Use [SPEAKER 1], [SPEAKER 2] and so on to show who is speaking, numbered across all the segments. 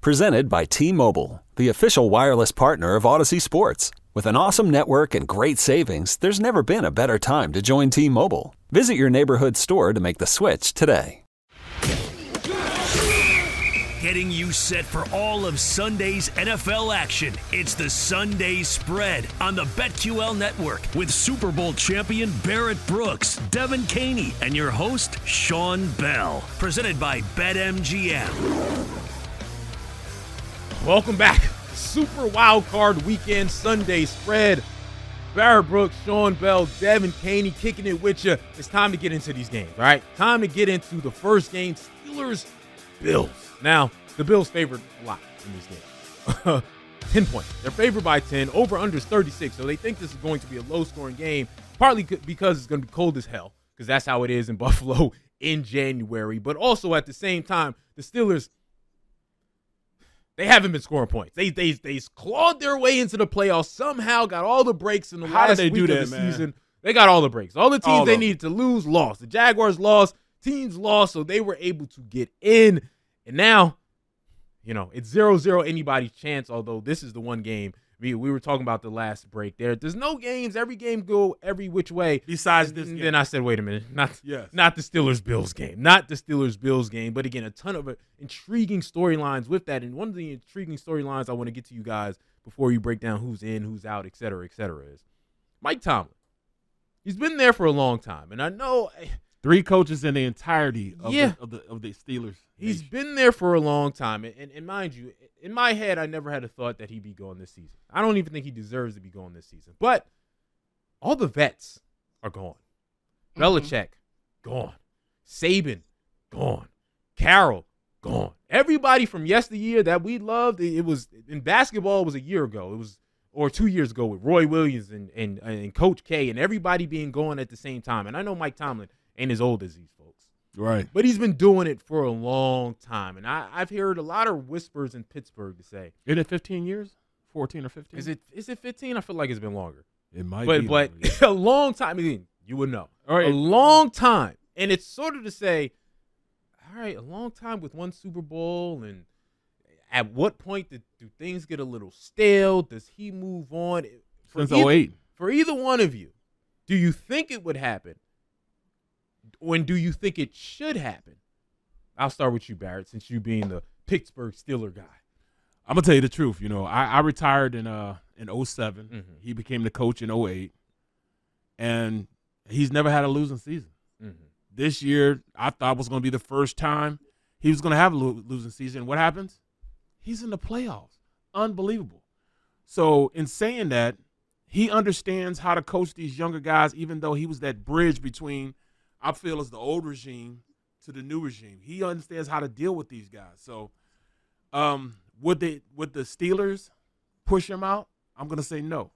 [SPEAKER 1] Presented by T Mobile, the official wireless partner of Audacy Sports. With an awesome network and great savings, there's never been a better time to join T Mobile. Visit your neighborhood store to make the switch today.
[SPEAKER 2] Getting you set for all of Sunday's NFL action. It's the Sunday Spread on the BetQL network with Super Bowl champion Barrett Brooks, Devan Kaney, and your host, Sean Bell. Presented by BetMGM.
[SPEAKER 3] Welcome back. Super Wild Card Weekend Sunday Spread. Barrett Brooks, Sean Bell, Devan Kaney kicking it with you. It's time to get into these games, right? Time to get into the first game Steelers, Bills. Now, the Bills favored a lot in these games. 10 points. They're favored by 10. Over under is 36. So they think this is going to be a low scoring game, partly because it's going to be cold as hell, because that's how it is in Buffalo in January. But also at the same time, the Steelers, they haven't been scoring points. They they they clawed their way into the playoffs. Somehow got all the breaks in the
[SPEAKER 4] How
[SPEAKER 3] last
[SPEAKER 4] they
[SPEAKER 3] week
[SPEAKER 4] do
[SPEAKER 3] of the
[SPEAKER 4] man?
[SPEAKER 3] season. They got all the breaks. All the teams
[SPEAKER 4] All
[SPEAKER 3] they
[SPEAKER 4] them.
[SPEAKER 3] needed to lose lost. The Jaguars lost. Teams lost, so they were able to get in. And now, you know, it's zero zero anybody's chance. Although this is the one game we, we were talking about the last break. There, there's no games. Every game go every which way.
[SPEAKER 4] Besides this game.
[SPEAKER 3] then I said, wait a minute, not
[SPEAKER 4] Yes.
[SPEAKER 3] not the Steelers Bills game, not the Steelers Bills game. But again, a ton of uh, intriguing storylines with that. And one of the intriguing storylines I want to get to you guys before you break down who's in, who's out, et cetera, et cetera, is Mike Tomlin. He's been there for a long time, and I know eh,
[SPEAKER 4] Three coaches in the entirety of,
[SPEAKER 3] Yeah.
[SPEAKER 4] the, of the of the Steelers.
[SPEAKER 3] He's
[SPEAKER 4] nation.
[SPEAKER 3] been there for a long time, and, and, and mind you, in my head, I never had a thought that he'd be going this season. I don't even think he deserves to be going this season. But all the vets are gone. Mm-hmm. Belichick, gone. Saban, gone. Carroll, gone. Everybody from yesteryear that we loved, it was in basketball. It was a year ago. It was or two years ago with Roy Williams and and and Coach K and everybody being gone at the same time. And I know Mike Tomlin ain't as old as these folks.
[SPEAKER 4] right.
[SPEAKER 3] But he's been doing it for a long time. And I, I've heard a lot of whispers in Pittsburgh to say,
[SPEAKER 4] Isn't it 15 years? 14 or 15?
[SPEAKER 3] is it is it 15? I feel like it's been longer.
[SPEAKER 4] It might
[SPEAKER 3] But
[SPEAKER 4] be.
[SPEAKER 3] but
[SPEAKER 4] longer,
[SPEAKER 3] a long time. I mean, you would know.
[SPEAKER 4] All right.
[SPEAKER 3] A long time. And it's sort of to say, all right, a long time with one Super Bowl and at what point did, do things get a little stale? Does he move on? For
[SPEAKER 4] Since
[SPEAKER 3] either-
[SPEAKER 4] 08.
[SPEAKER 3] For either one of you, do you think it would happen? When do you think it should happen? I'll start with you, Barrett, since you being the Pittsburgh Steeler guy.
[SPEAKER 4] I'm gonna tell you the truth. You know, I, I retired in uh in 7
[SPEAKER 3] Mhm.
[SPEAKER 4] He became the coach in 08. and he's never had a losing season.
[SPEAKER 3] Mm-hmm.
[SPEAKER 4] This year, I thought was going to be the first time he was going to have a lo- losing season. What happens? He's in the playoffs. Unbelievable. So, in saying that, he understands how to coach these younger guys, even though he was that bridge between, I feel, as the old regime to the new regime. He understands how to deal with these guys. So, um, would they would the Steelers push him out? I'm gonna say no.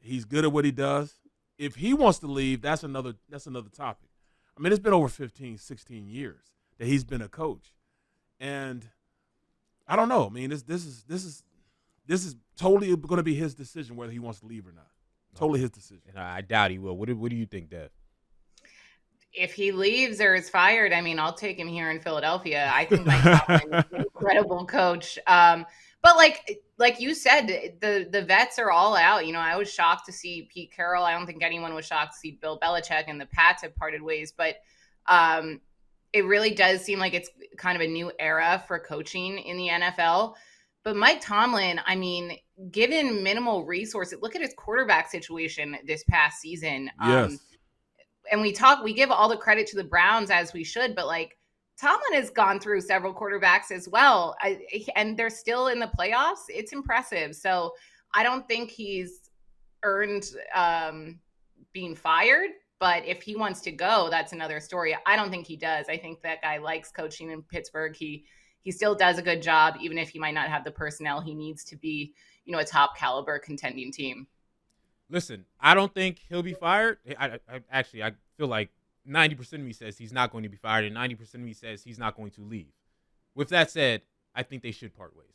[SPEAKER 4] He's good at what he does. If he wants to leave, that's another that's another topic. I mean, it's been over 15, 16 years that he's been a coach. And I don't know. I mean, this this is this is this is totally going to be his decision whether he wants to leave or not. Totally his decision.
[SPEAKER 3] And I I doubt he will. What do, what do you think, Dev?
[SPEAKER 5] If he leaves or is fired, I mean, I'll take him here in Philadelphia. I think Mike Tomlin is an incredible coach. Um, but like like you said, the the vets are all out. You know, I was shocked to see Pete Carroll. I don't think anyone was shocked to see Bill Belichick and the Pats have parted ways. But um, it really does seem like it's kind of a new era for coaching in the NFL. But Mike Tomlin, I mean, given minimal resources, look at his quarterback situation this past season.
[SPEAKER 4] Um, yes. Um,
[SPEAKER 5] and we talk, we give all the credit to the Browns as we should, but like Tomlin has gone through several quarterbacks as well, I, and they're still in the playoffs. It's impressive. So I don't think he's earned um, being fired. But if he wants to go, that's another story. I don't think he does. I think that guy likes coaching in Pittsburgh. He he still does a good job, even if he might not have the personnel he needs to be, you know, a top caliber contending team.
[SPEAKER 3] Listen, I don't think he'll be fired. I, I actually I feel like 90% of me says he's not going to be fired, and 90% of me says he's not going to leave. With that said, I think they should part ways.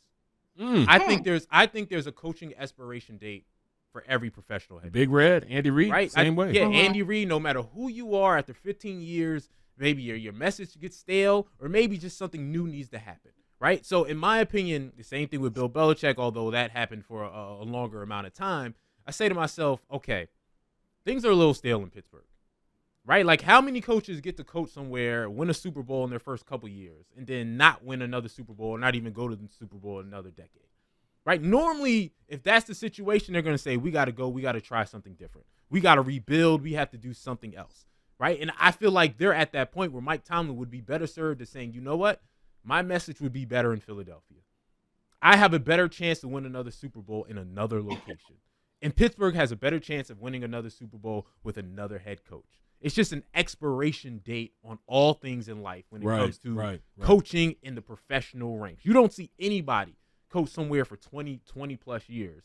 [SPEAKER 3] Mm. I think there's I think there's a coaching expiration date for every professional head.
[SPEAKER 4] Big Red, Andy Reid, right? Same
[SPEAKER 3] I,
[SPEAKER 4] way.
[SPEAKER 3] Yeah, uh-huh. Andy Reid. No matter who you are, after 15 years, maybe your your message gets stale, or maybe just something new needs to happen. Right. So, in my opinion, the same thing with Bill Belichick, although that happened for a, a longer amount of time. I say to myself, okay, things are a little stale in Pittsburgh right? Like how many coaches get to coach somewhere, win a Super Bowl in their first couple years, and then not win another Super Bowl, or not even go to the Super Bowl in another decade, right? Normally, if that's the situation, they're going to say we got to go, we got to try something different, we got to rebuild, we have to do something else, right? And I feel like they're at that point where Mike Tomlin would be better served to saying, you know what, my message would be better in Philadelphia. I have a better chance to win another Super Bowl in another location. And Pittsburgh has a better chance of winning another Super Bowl with another head coach. It's just an expiration date on all things in life when it right, comes to right, right. coaching in the professional ranks. You don't see anybody coach somewhere for 20, 20 plus years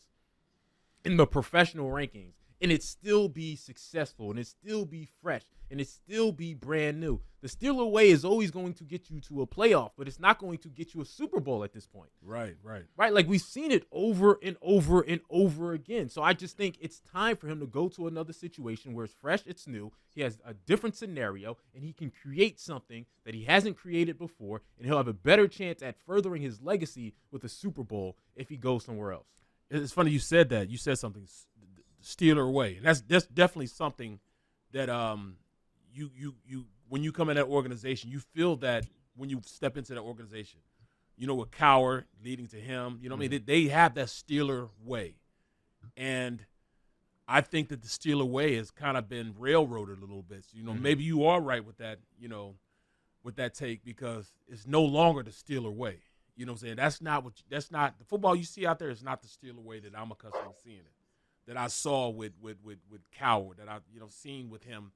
[SPEAKER 3] in the professional rankings and it still be successful and it still be fresh and it still be brand new. The Steeler way is always going to get you to a playoff, but it's not going to get you a Super Bowl at this point.
[SPEAKER 4] Right, right.
[SPEAKER 3] Right, like we've seen it over and over and over again. So I just think it's time for him to go to another situation where it's fresh, it's new, he has a different scenario and he can create something that he hasn't created before and he'll have a better chance at furthering his legacy with a Super Bowl if he goes somewhere else.
[SPEAKER 4] It's funny you said that. You said something Steeler way. And that's that's definitely something that um you you you when you come in that organization, you feel that when you step into that organization. You know, with Cowher leading to him, you know, mm-hmm. I mean, mm-hmm. they, they have that Steeler way, and I think that the Steeler way has kind of been railroaded a little bit. So, you know, mm-hmm. maybe you are right with that. You know, with that take because it's no longer the Steeler way. You know what I'm saying? That's not what that's not the football you see out there is not the Steeler way that I'm accustomed to seeing it that I saw with with with with Cowher that I you know seen with him,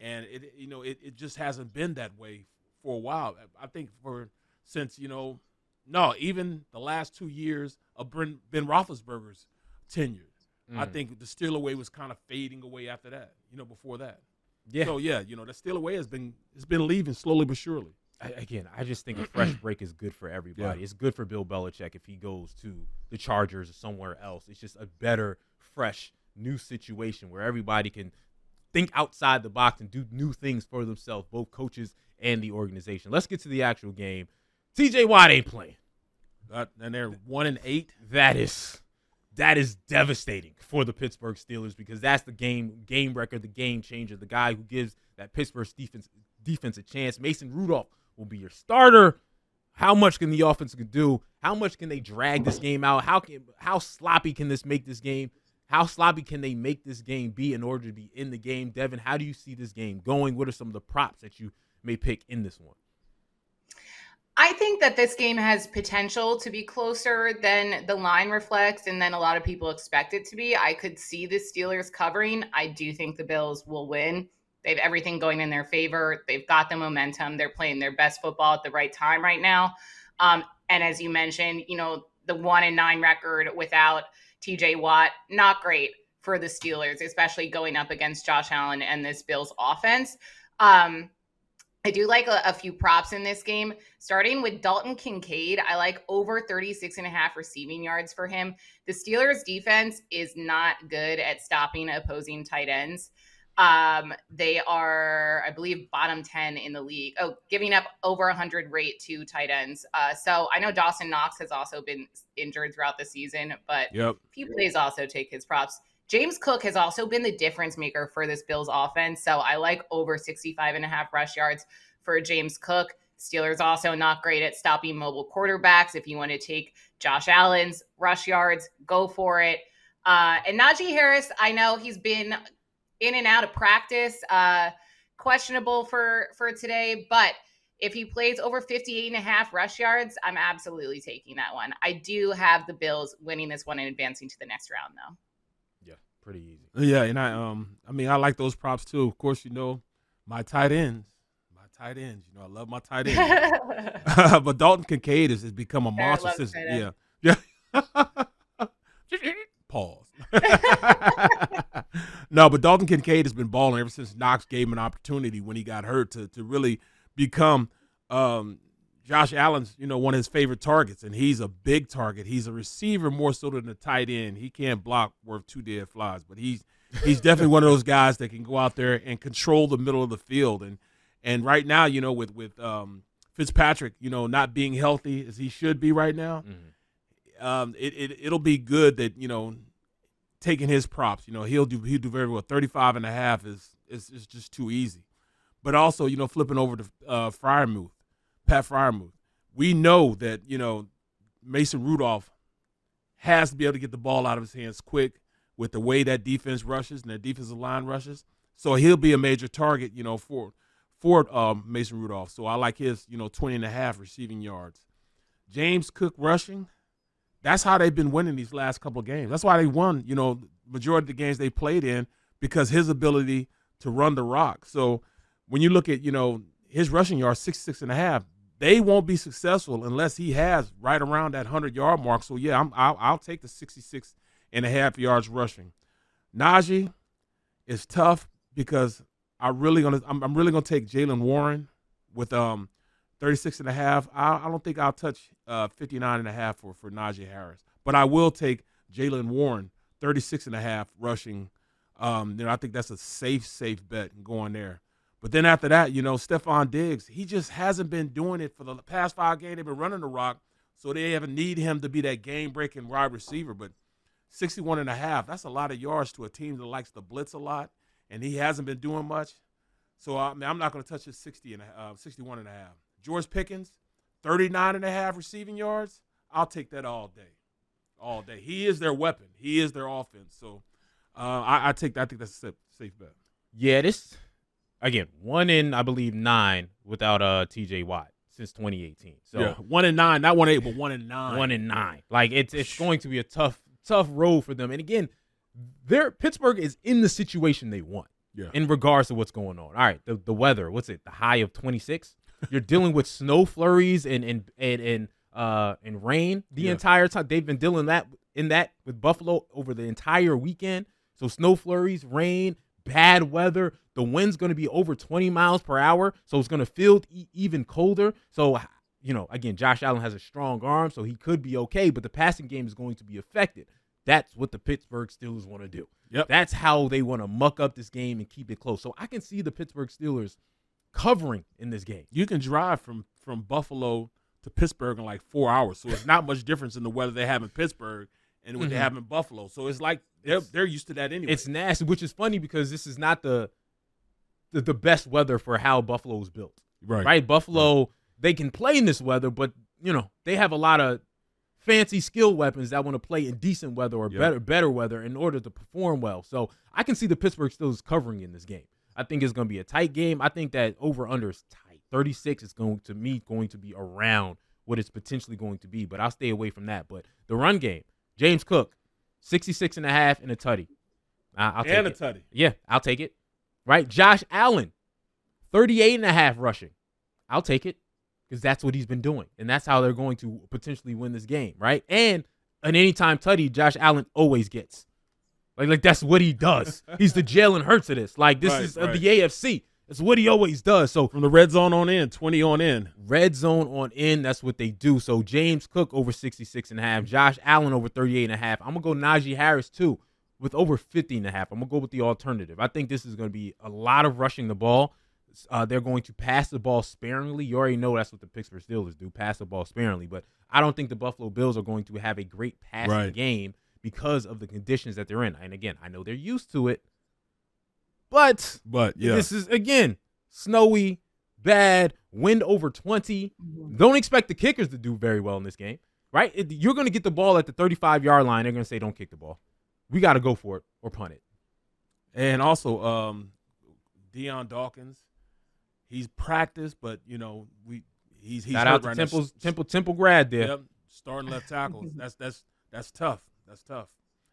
[SPEAKER 4] and it you know it, it just hasn't been that way for a while. I think for since you know no even the last two years of Ben, ben Roethlisberger's tenure. Mm. I think the Steeler way was kind of fading away after that. You know before that. Yeah. So yeah, you know the Steeler way has been has been leaving slowly but surely.
[SPEAKER 3] I, again, I just think a fresh break is good for everybody. Yeah. It's good for Bill Belichick if he goes to the Chargers or somewhere else. It's just a better fresh new situation where everybody can think outside the box and do new things for themselves, both coaches and the organization. Let's get to the actual game. TJ Watt ain't playing.
[SPEAKER 4] and they're one and eight.
[SPEAKER 3] That is that is devastating for the Pittsburgh Steelers because that's the game game record, the game changer, the guy who gives that Pittsburgh defense defense a chance. Mason Rudolph will be your starter. How much can the offense do? How much can they drag this game out? How can how sloppy can this make this game? How sloppy can they make this game be in order to be in the game? Devan, how do you see this game going? What are some of the props that you may pick in this one?
[SPEAKER 5] I think that this game has potential to be closer than the line reflects, and then a lot of people expect it to be. I could see the Steelers covering. I do think the Bills will win. They have everything going in their favor. They've got the momentum. They're playing their best football at the right time right now. Um, and as you mentioned, you know, the one and nine record without TJ Watt, not great for the Steelers, especially going up against Josh Allen and this Bills offense. Um, I do like a, a, few props in this game, starting with Dalton Kincaid. I like over 36 and a half receiving yards for him. The Steelers defense is not good at stopping opposing tight ends. Um, they are, I believe, bottom 10 in the league. Oh, giving up over 100 rate to tight ends. Uh, so I know Dawson Knox has also been injured throughout the season, but
[SPEAKER 4] yep.
[SPEAKER 5] few plays also take his props. James Cook has also been the difference maker for this Bills offense. So I like over 65 and a half rush yards for James Cook. Steelers also not great at stopping mobile quarterbacks. If you want to take Josh Allen's rush yards, go for it. Uh, and Najee Harris, I know he's been in and out of practice, uh, questionable for for today, but if he plays over 58 and a half rush yards, I'm absolutely taking that one. I do have the Bills winning this one and advancing to the next round, though.
[SPEAKER 3] Yeah, pretty easy.
[SPEAKER 4] Yeah, and I um, I mean, I like those props too. Of course, you know, my tight ends, my tight ends. You know, I love my tight ends. but Dalton Kincaid has, has become a monster since. Yeah, yeah. Pause. no, but Dalton Kincaid has been balling ever since Knox gave him an opportunity when he got hurt to to really become um, Josh Allen's, you know, one of his favorite targets, and he's a big target. He's a receiver more so than a tight end. He can't block worth two dead flies, but he's he's definitely one of those guys that can go out there and control the middle of the field. And and right now, you know, with with um, Fitzpatrick, you know, not being healthy as he should be right now, mm-hmm. um, it, it it'll be good that you know taking his props. You know, he'll do he'll do very well. 35 and a half is is, is just too easy. But also, you know, flipping over to uh, Freiermuth, Pat Freiermuth, we know that you know Mason Rudolph has to be able to get the ball out of his hands quick with the way that defense rushes and that defensive line rushes. So he'll be a major target, you know, for for um, Mason Rudolph. So I like his, you know, 20 and a half receiving yards. James Cook rushing, that's how they've been winning these last couple of games. That's why they won, you know, majority of the games they played in because his ability to run the rock. So when you look at, you know, his rushing yards, 66 and a half, they won't be successful unless he has right around that 100 yard mark. So yeah, I'm, I'll, I'll take the 66 and a half yards rushing. Najee is tough because I really gonna I'm, I'm really gonna take Jaylen Warren with um 36 and a half. I, I don't think I'll touch uh 59 and a half for for Najee Harris, but I will take Jaylen Warren 36 and a half rushing. Um, you know, I think that's a safe safe bet going there. But then after that, you know, Stefon Diggs, he just hasn't been doing it for the past five games. They've been running the rock, so they haven't need him to be that game breaking wide receiver. But 61 and a half, that's a lot of yards to a team that likes to blitz a lot, and he hasn't been doing much. So I mean, I'm not going to touch his 60 and uh, 61 and a half. George Pickens, 39 and a half receiving yards. I'll take that all day, all day. He is their weapon. He is their offense. So uh, I, I, take. I think that's a safe, bet.
[SPEAKER 3] Yeah, this again, one in I believe nine without uh TJ Watt since 2018. So
[SPEAKER 4] yeah. one in nine, not one eight, but one in nine.
[SPEAKER 3] One in nine. Like it's it's going to be a tough tough road for them. And again, their Pittsburgh is in the situation they want.
[SPEAKER 4] Yeah.
[SPEAKER 3] In regards to what's going on. All right, the the weather. What's it? The high of 26. You're dealing with snow flurries and and and and uh and rain the yeah. entire time. They've been dealing that in that with Buffalo over the entire weekend. So snow flurries, rain, bad weather. The wind's going to be over 20 miles per hour, so it's going to feel e- even colder. So, you know, again, Josh Allen has a strong arm, so he could be okay, but the passing game is going to be affected. That's what the Pittsburgh Steelers want to do.
[SPEAKER 4] Yep.
[SPEAKER 3] That's how they want to muck up this game and keep it close. So I can see the Pittsburgh Steelers covering in this game.
[SPEAKER 4] You can drive from from Buffalo to Pittsburgh in like four hours, so it's not much difference in the weather they have in Pittsburgh and what mm-hmm. they have in Buffalo. So it's like they're they're used to that anyway.
[SPEAKER 3] It's nasty, which is funny because this is not the the, the best weather for how Buffalo is built.
[SPEAKER 4] Right.
[SPEAKER 3] Right. Buffalo, right. they can play in this weather, but you know, they have a lot of fancy skill weapons that want to play in decent weather or yep. better better weather in order to perform well. So I can see the Pittsburgh Steelers covering in this game. I think it's going to be a tight game. I think that over under is tight. 36 is going to me going to be around what it's potentially going to be, but I'll stay away from that. But the run game, James Cook, 66 and a half and a tutty. I'll take
[SPEAKER 4] and a
[SPEAKER 3] it.
[SPEAKER 4] tutty.
[SPEAKER 3] Yeah, I'll take it. Right? Josh Allen, 38 and a half rushing. I'll take it because that's what he's been doing. And that's how they're going to potentially win this game, right? And an anytime tutty, Josh Allen always gets. Like, like that's what he does. he's the Jalen Hurts of this. Like, this right, is right. the AFC. That's what he always does. So
[SPEAKER 4] from the red zone on in, 20 on in.
[SPEAKER 3] Red zone on in, that's what they do. So James Cook over 66 and a half, Josh Allen over 38 and a half. I'm going to go Najee Harris too with over 50 and a half. I'm going to go with the alternative. I think this is going to be a lot of rushing the ball. Uh, they're going to pass the ball sparingly. You already know that's what the Pittsburgh Steelers do, pass the ball sparingly. But I don't think the Buffalo Bills are going to have a great passing right. game because of the conditions that they're in. And again, I know they're used to it, but
[SPEAKER 4] but yeah,
[SPEAKER 3] this is again snowy, bad, wind over 20. Don't expect the kickers to do very well in this game, right? You're going to get the ball at the 35 yard line. They're going to say, don't kick the ball. We got to go for it or punt it.
[SPEAKER 4] And also, um, Dion Dawkins, he's practiced, but you know we he's he's
[SPEAKER 3] Shout
[SPEAKER 4] hurt
[SPEAKER 3] out to
[SPEAKER 4] right now.
[SPEAKER 3] Temple's, Temple, Temple grad there.
[SPEAKER 4] Yep, starting left tackle. that's that's that's tough. That's tough.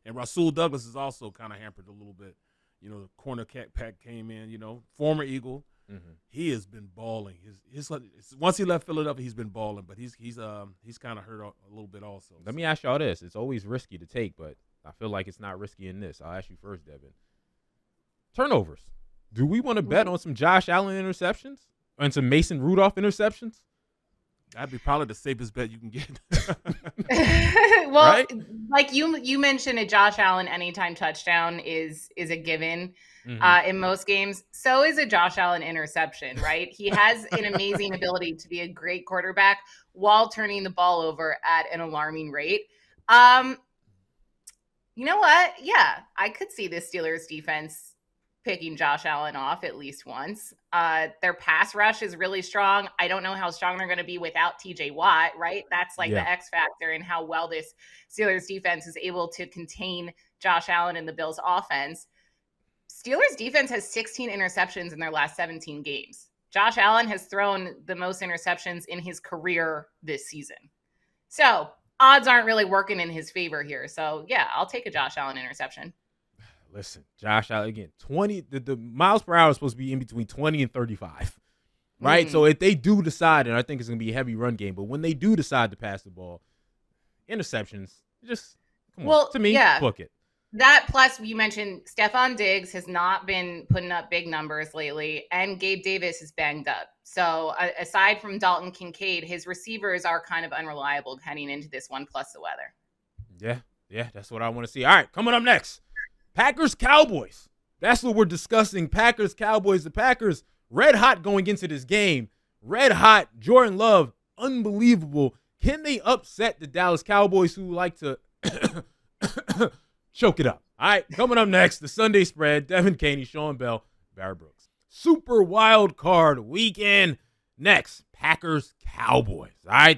[SPEAKER 4] And Rasul Douglas is also kind of hampered a little bit. You know, the corner cat pack came in. You know, former Eagle.
[SPEAKER 3] Mm-hmm.
[SPEAKER 4] He has been balling. His his once he left Philadelphia, he's been balling. But he's he's um he's kind of hurt a, a little bit also.
[SPEAKER 3] Let me ask y'all this. It's always risky to take, but I feel like it's not risky in this. I'll ask you first, Devan. Turnovers. Do we want to bet on some Josh Allen interceptions and some Mason Rudolph interceptions?
[SPEAKER 4] That'd be probably the safest bet you can get.
[SPEAKER 5] well,
[SPEAKER 3] Right?
[SPEAKER 5] like you you mentioned, a Josh Allen anytime touchdown is is a given
[SPEAKER 3] Mhm.
[SPEAKER 5] uh, in most games. So is a Josh Allen interception, right? He has an amazing ability to be a great quarterback while turning the ball over at an alarming rate. Um, you know what? Yeah, I could see the Steelers defense picking Josh Allen off at least once. Uh, their pass rush is really strong. I don't know how strong they're going to be without TJ Watt, right? That's like
[SPEAKER 3] Yeah.
[SPEAKER 5] the X factor in how well this Steelers defense is able to contain Josh Allen and the Bills offense. Steelers defense has 16 interceptions in their last 17 games. Josh Allen has thrown the most interceptions in his career this season. So odds aren't really working in his favor here. So yeah, I'll take a Josh Allen interception.
[SPEAKER 3] Listen, Josh Allen again. Twenty. The, the miles per hour is supposed to be in between twenty and thirty-five, right?
[SPEAKER 5] Mhm.
[SPEAKER 3] So if they do decide, and I think it's going to be a heavy run game, but when they do decide to pass the ball, interceptions, just come
[SPEAKER 5] Well,
[SPEAKER 3] on. To me,
[SPEAKER 5] yeah.
[SPEAKER 3] book it.
[SPEAKER 5] That plus you mentioned Stefon Diggs has not been putting up big numbers lately, and Gabe Davis is banged up. So a- aside from Dalton Kincaid, his receivers are kind of unreliable heading into this one plus the weather.
[SPEAKER 3] Yeah, yeah, that's what I want to see. All right, coming up next, Packers Cowboys. That's what we're discussing. Packers Cowboys. The Packers red hot going into this game. Red hot. Jordan Love, unbelievable. Can they upset the Dallas Cowboys who like to choke it up? All right, coming up next, the Sunday spread. Devan Kaney, Sean Bell, Barry Brooks. Super wild card weekend. Next, Packers Cowboys. All right.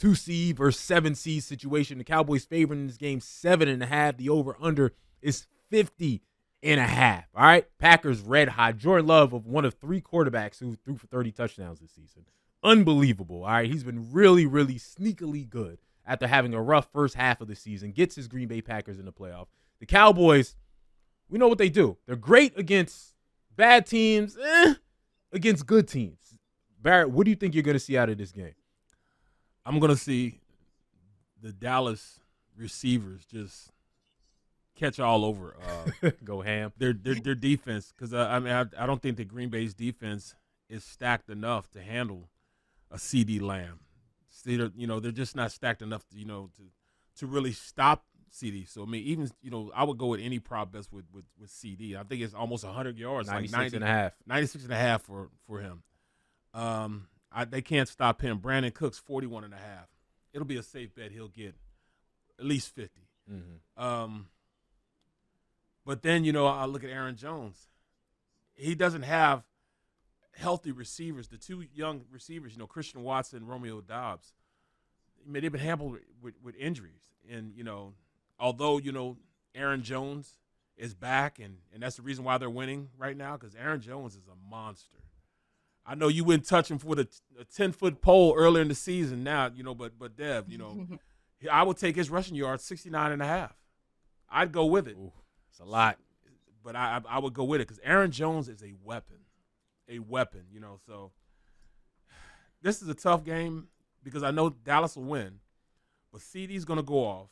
[SPEAKER 3] two seed versus seven seed situation. The Cowboys favored in this game seven and a half. The over under is 50 and a half. All right. Packers red hot. Jordan Love of one of three quarterbacks who threw for 30 touchdowns this season. Unbelievable. All right. He's been really, really sneakily good after having a rough first half of the season. Gets his Green Bay Packers in the playoff. The Cowboys, we know what they do. They're great against bad teams, eh, against good teams. Barrett, what do you think you're going to see out of this game?
[SPEAKER 4] I'm gonna see the Dallas receivers just catch all over. Uh,
[SPEAKER 3] Go ham.
[SPEAKER 4] their their their defense because uh, I mean I, I don't think that Green Bay's defense is stacked enough to handle a CeeDee Lamb. See, they're- you know they're just not stacked enough to you know to to really stop CeeDee. So I mean even you know I would go with any prop bets with with, with CeeDee. I think it's almost 100 yards,
[SPEAKER 3] 96
[SPEAKER 4] like 90
[SPEAKER 3] and a half.
[SPEAKER 4] 96 and a half for for him. Um, I, they can't stop him. Brandin Cooks 41 and a half. It'll be a safe bet he'll get at least 50.
[SPEAKER 3] Mm-hmm.
[SPEAKER 4] Um, but then you know I look at Aaron Jones. He doesn't have healthy receivers. The two young receivers, you know, Christian Watson, Romeo Doubs, I mean, they've been hampered with, with, with injuries, and you know, although you know Aaron Jones is back, and and that's the reason why they're winning right now because Aaron Jones is a monster. I know you wouldn't touch him for the a ten foot pole earlier in the season. Now you know, but but Dev, you know, I would take his rushing yards 69 and a half. I'd go with it.
[SPEAKER 3] Ooh, it's a lot,
[SPEAKER 4] but I I would go with it because Aaron Jones is a weapon, a weapon. You know, so this is a tough game because I know Dallas will win, but CeeDee's going to go off.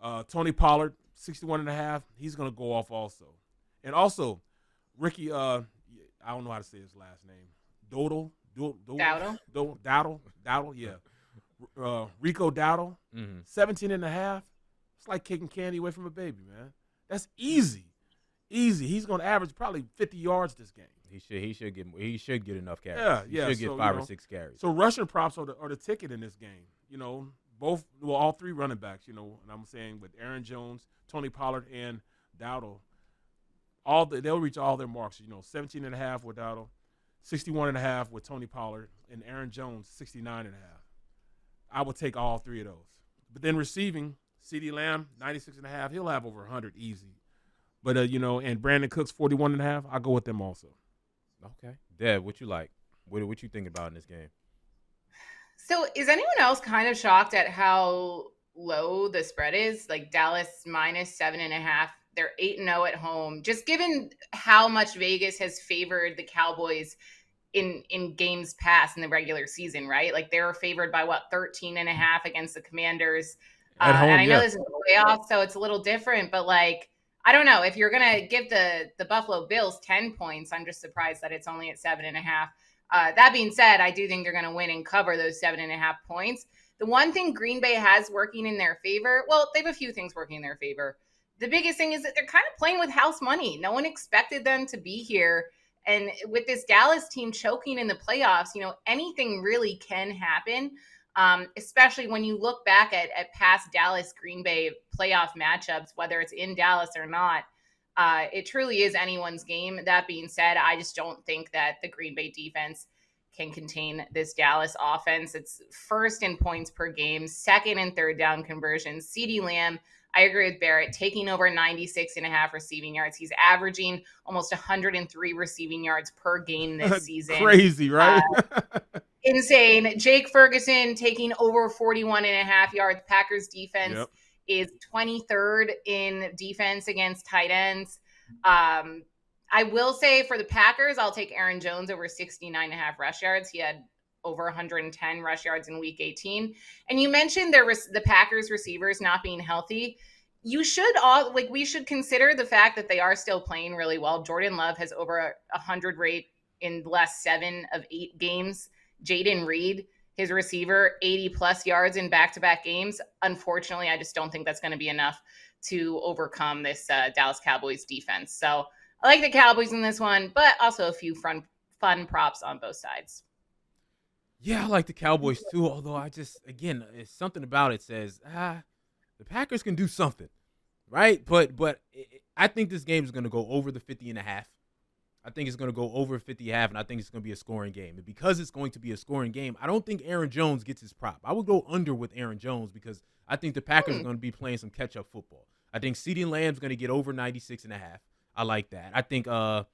[SPEAKER 4] Uh, Tony Pollard, 61 and a half, he's going to go off also. And also, Ricky, uh, I don't know how to say his last name. Dodal, Dodal,
[SPEAKER 5] Dowdle,
[SPEAKER 4] Dodal, Dowdle, Dowdle, yeah. Uh, Rico Dowdle,
[SPEAKER 3] mm-hmm.
[SPEAKER 4] 17 and a half. It's like kicking candy away from a baby, man. That's easy. Easy. He's going to average probably 50 yards this game.
[SPEAKER 3] He should he should get he should get enough carries.
[SPEAKER 4] Yeah,
[SPEAKER 3] he
[SPEAKER 4] yeah.
[SPEAKER 3] should get
[SPEAKER 4] so,
[SPEAKER 3] five
[SPEAKER 4] you know,
[SPEAKER 3] or six carries.
[SPEAKER 4] So rushing props are the, are the ticket in this game. You know, both well, all three running backs. You know, and I'm saying with Aaron Jones, Tony Pollard, and Dowdle, all the, they'll reach all their marks. You know, 17 and a half with Dowdle, 61 and a half with Tony Pollard, and Aaron Jones 69 and a half. I would take all three of those. But then receiving, CeeDee Lamb 96 and a half. He'll have over 100 easy. But uh, you know, and Brandin Cooks 41 and a half. I'll go with them also.
[SPEAKER 3] Okay, Deb, what you like? What what you think about in this game?
[SPEAKER 5] So, is anyone else kind of shocked at how low the spread is? Like Dallas minus seven and a half. They're eight and zero at home. Just given how much Vegas has favored the Cowboys in in games past in the regular season, right? Like they're favored by what 13 and a half against the Commanders.
[SPEAKER 3] At
[SPEAKER 5] uh, and I know
[SPEAKER 3] yeah.
[SPEAKER 5] this is a playoff, so it's a little different, but like I don't know if you're gonna give the the Buffalo Bills 10 points. I'm just surprised that it's only at seven and a half. Uh, that being said, I do think they're going to win and cover those seven and a half points. The one thing Green Bay has working in their favor, well, they have a few things working in their favor. The biggest thing is that they're kind of playing with house money. No one expected them to be here. And with this Dallas team choking in the playoffs, you know, anything really can happen, um, especially when you look back at, at past Dallas Green Bay playoff matchups, whether it's in Dallas or not. Uh, it truly is anyone's game. That being said, I just don't think that the Green Bay defense can contain this Dallas offense. It's first in points per game, second and third down conversions. CeeDee Lamb, I agree with Barrett, taking over 96 and a half receiving yards. He's averaging almost 103 receiving yards per game this season.
[SPEAKER 4] Crazy, right?
[SPEAKER 5] Uh, insane. Jake Ferguson taking over 41 and a half yards. Packers defense
[SPEAKER 4] Yep.
[SPEAKER 5] is 23rd in defense against tight ends. Um, I will say for the Packers, I'll take Aaron Jones over 69 and a half rush yards. He had over 110 rush yards in week 18. And you mentioned there was the Packers receivers not being healthy. You should all like we should consider the fact that they are still playing really well. Jordan Love has over a 100 rate in the last 7 of 8 games. Jayden Reed, his receiver, 80 plus yards in back-to-back games. Unfortunately, I just don't think that's going to be enough to overcome this uh, Dallas Cowboys defense. So, I like the Cowboys in this one, but also a few fun fun props on both sides.
[SPEAKER 3] Yeah, I like the Cowboys too. Although I just, again, it's something about it says ah, the Packers can do something, right? But but it- I think this game is going to go over the 50 and a half. I think it's going to go over 50 and a half, and I think it's going to be a scoring game. And because it's going to be a scoring game, I don't think Aaron Jones gets his prop. I would go under with Aaron Jones because I think the Packers are going to be playing some catch-up football. I think CeeDee Lamb's going to get over 96 and a half. I like that. I think uh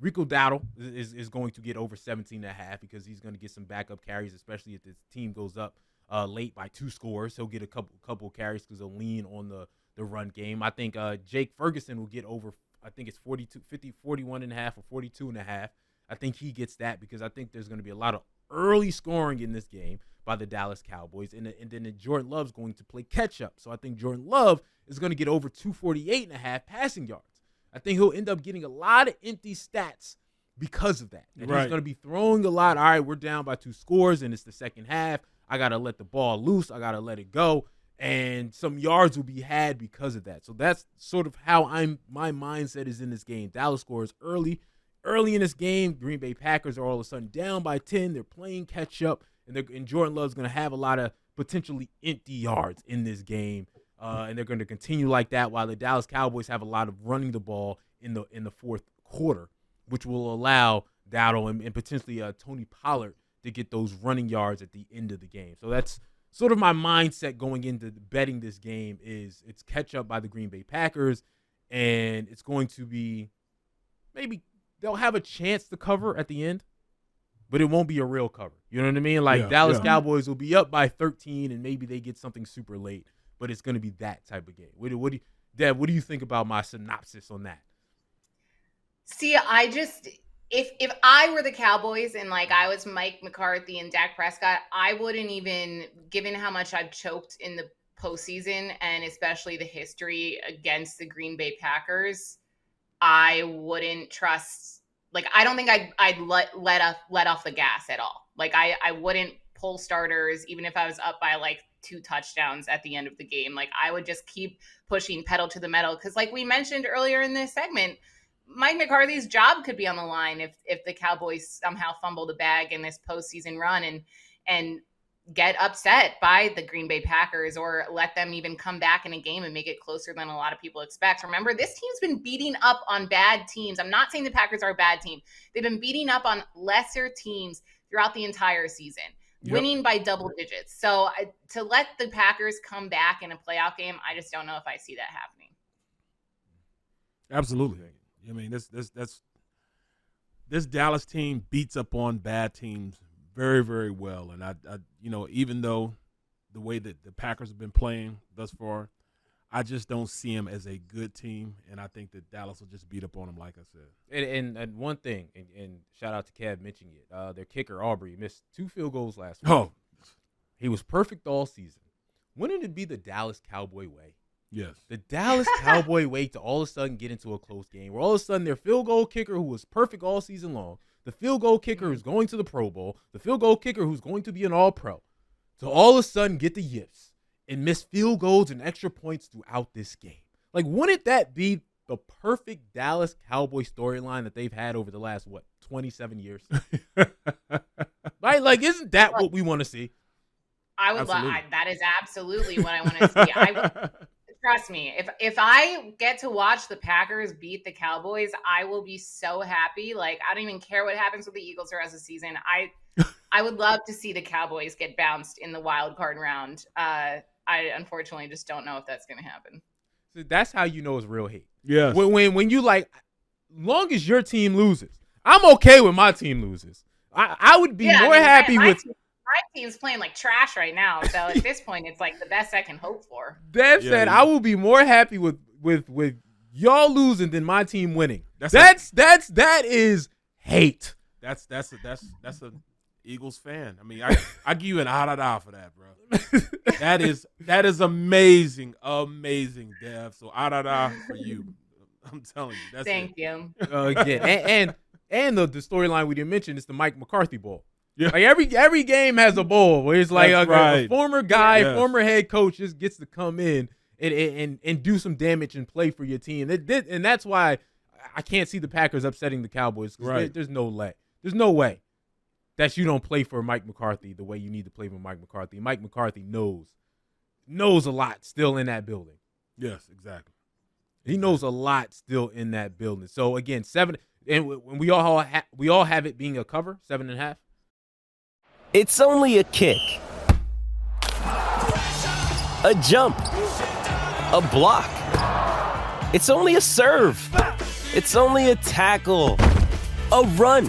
[SPEAKER 3] Rico Dowdle is, is going to get over 17 and a half because he's going to get some backup carries, especially if this team goes up uh, late by two scores. He'll get a couple couple carries because he'll lean on the, the run game. I think uh, Jake Ferguson will get over, I think it's 42, 50, 41 and a half or 42 and a half. I think he gets that because I think there's going to be a lot of early scoring in this game by the Dallas Cowboys. And, and then Jordan Love's going to play catch up. So I think Jordan Love is going to get over 248 and a half passing yards. I think he'll end up getting a lot of empty stats because of that. And
[SPEAKER 4] Right.
[SPEAKER 3] he's going to be throwing a lot. All right, we're down by two scores and it's the second half. I got to let the ball loose. I got to let it go. And some yards will be had because of that. So that's sort of how I'm my mindset is in this game. Dallas scores early, early in this game, Green Bay Packers are all of a sudden down by 10. They're playing catch up, and, and Jordan Love's going to have a lot of potentially empty yards in this game. Uh, and they're going to continue like that while the Dallas Cowboys have a lot of running the ball in the in the fourth quarter, which will allow Dowdle and, and potentially uh, Tony Pollard to get those running yards at the end of the game. So that's sort of my mindset going into betting this game is it's catch up by the Green Bay Packers, and it's going to be maybe they'll have a chance to cover at the end, but it won't be a real cover. You know what I mean? Like
[SPEAKER 4] Yeah,
[SPEAKER 3] Dallas
[SPEAKER 4] yeah.
[SPEAKER 3] Cowboys will be up by 13, and maybe they get something super late, but it's going to be that type of game. What, do- what do you, Deb? What do you think about my synopsis on that?
[SPEAKER 5] See, I just if if I were the Cowboys and like I was Mike McCarthy and Dak Prescott, I wouldn't even given how much I've choked in the postseason and especially the history against the Green Bay Packers, I wouldn't trust like I don't think I'd I'd let let off let off the gas at all. Like I I wouldn't pull starters even if I was up by like two touchdowns at the end of the game. Like I would just keep pushing pedal to the metal because like we mentioned earlier in this segment, Mike McCarthy's job could be on the line if if the Cowboys somehow fumble the bag in this postseason run and and get upset by the Green Bay Packers or let them even come back in a game and make it closer than a lot of people expect. Remember, this team's been beating up on bad teams. I'm not saying the Packers are a bad team. They've been beating up on lesser teams throughout the entire season.
[SPEAKER 4] Yep.
[SPEAKER 5] Winning by double digits. So I, to let the Packers come back in a playoff game, I just don't know if I see that happening.
[SPEAKER 4] Absolutely. I mean, this this that's this Dallas team beats up on bad teams very very well, and I, I you know even though the way that the Packers have been playing thus far, I just don't see them as a good team, and I think that Dallas will just beat up on them, like I said.
[SPEAKER 3] And, and, and one thing, and, and shout out to Kev mentioning it. Uh, their kicker Aubrey missed two field goals last week.
[SPEAKER 4] Oh.
[SPEAKER 3] he was perfect all season. Wouldn't it be the Dallas Cowboy way?
[SPEAKER 4] Yes.
[SPEAKER 3] The Dallas Cowboy way to all of a sudden get into a close game, where all of a sudden their field goal kicker, who was perfect all season long, the field goal kicker who's going to the Pro Bowl, the field goal kicker who's going to be an All Pro, to all of a sudden get the yips and miss field goals and extra points throughout this game. Like, wouldn't that be the perfect Dallas Cowboy storyline that they've had over the last what 27 years? right? Like, isn't that what we want to see?
[SPEAKER 5] I would love
[SPEAKER 3] Absolutely.
[SPEAKER 5] that is absolutely what I want to see. I would, trust me. If if I get to watch the Packers beat the Cowboys, I will be so happy. Like I don't even care what happens with the Eagles the rest of the season. I I would love to see the Cowboys get bounced in the wild card round. Uh, I unfortunately just don't know if that's going to happen.
[SPEAKER 3] So that's how you know it's real hate.
[SPEAKER 4] Yeah.
[SPEAKER 3] When, when when you like, long as your team loses, I'm okay with my team loses. I, I would be
[SPEAKER 5] Yeah, I
[SPEAKER 3] more
[SPEAKER 5] mean,
[SPEAKER 3] happy
[SPEAKER 5] my
[SPEAKER 3] with
[SPEAKER 5] team- my team's playing like trash right now. So at this point, it's like the best I can hope for.
[SPEAKER 3] That
[SPEAKER 4] Yeah,
[SPEAKER 3] said
[SPEAKER 4] yeah.
[SPEAKER 3] I will be more happy with with with y'all losing than my team winning.
[SPEAKER 4] That's
[SPEAKER 3] That's
[SPEAKER 4] a-
[SPEAKER 3] that's that is hate.
[SPEAKER 4] That's that's a, that's that's a Eagles fan. I mean, I I give you an ah da da for that, bro. that is that is amazing, amazing, Dev. So ah da da for you. I'm telling you, that's
[SPEAKER 5] Thank
[SPEAKER 4] it.
[SPEAKER 5] you.
[SPEAKER 3] Uh, again, and and, and the, the storyline we didn't mention is the Mike McCarthy ball.
[SPEAKER 4] Yeah.
[SPEAKER 3] Like every every game has a bowl where it's like a,
[SPEAKER 4] That's
[SPEAKER 3] a- a former guy,
[SPEAKER 4] Yes.
[SPEAKER 3] former head coach just gets to come in and, and and and do some damage and play for your team. That, that- and that's why I can't see the Packers upsetting the Cowboys.
[SPEAKER 4] Right.
[SPEAKER 3] there- there's no way. There's no way that you don't play for Mike McCarthy the way you need to play for Mike McCarthy. Mike McCarthy knows knows a lot still in that building.
[SPEAKER 4] Yes, exactly.
[SPEAKER 3] He knows a lot still in that building. So again, seven, and when we all ha- we all have it being a cover, seven and a half.
[SPEAKER 6] It's only a kick, a jump, a block. It's only a serve. It's only a tackle, a run.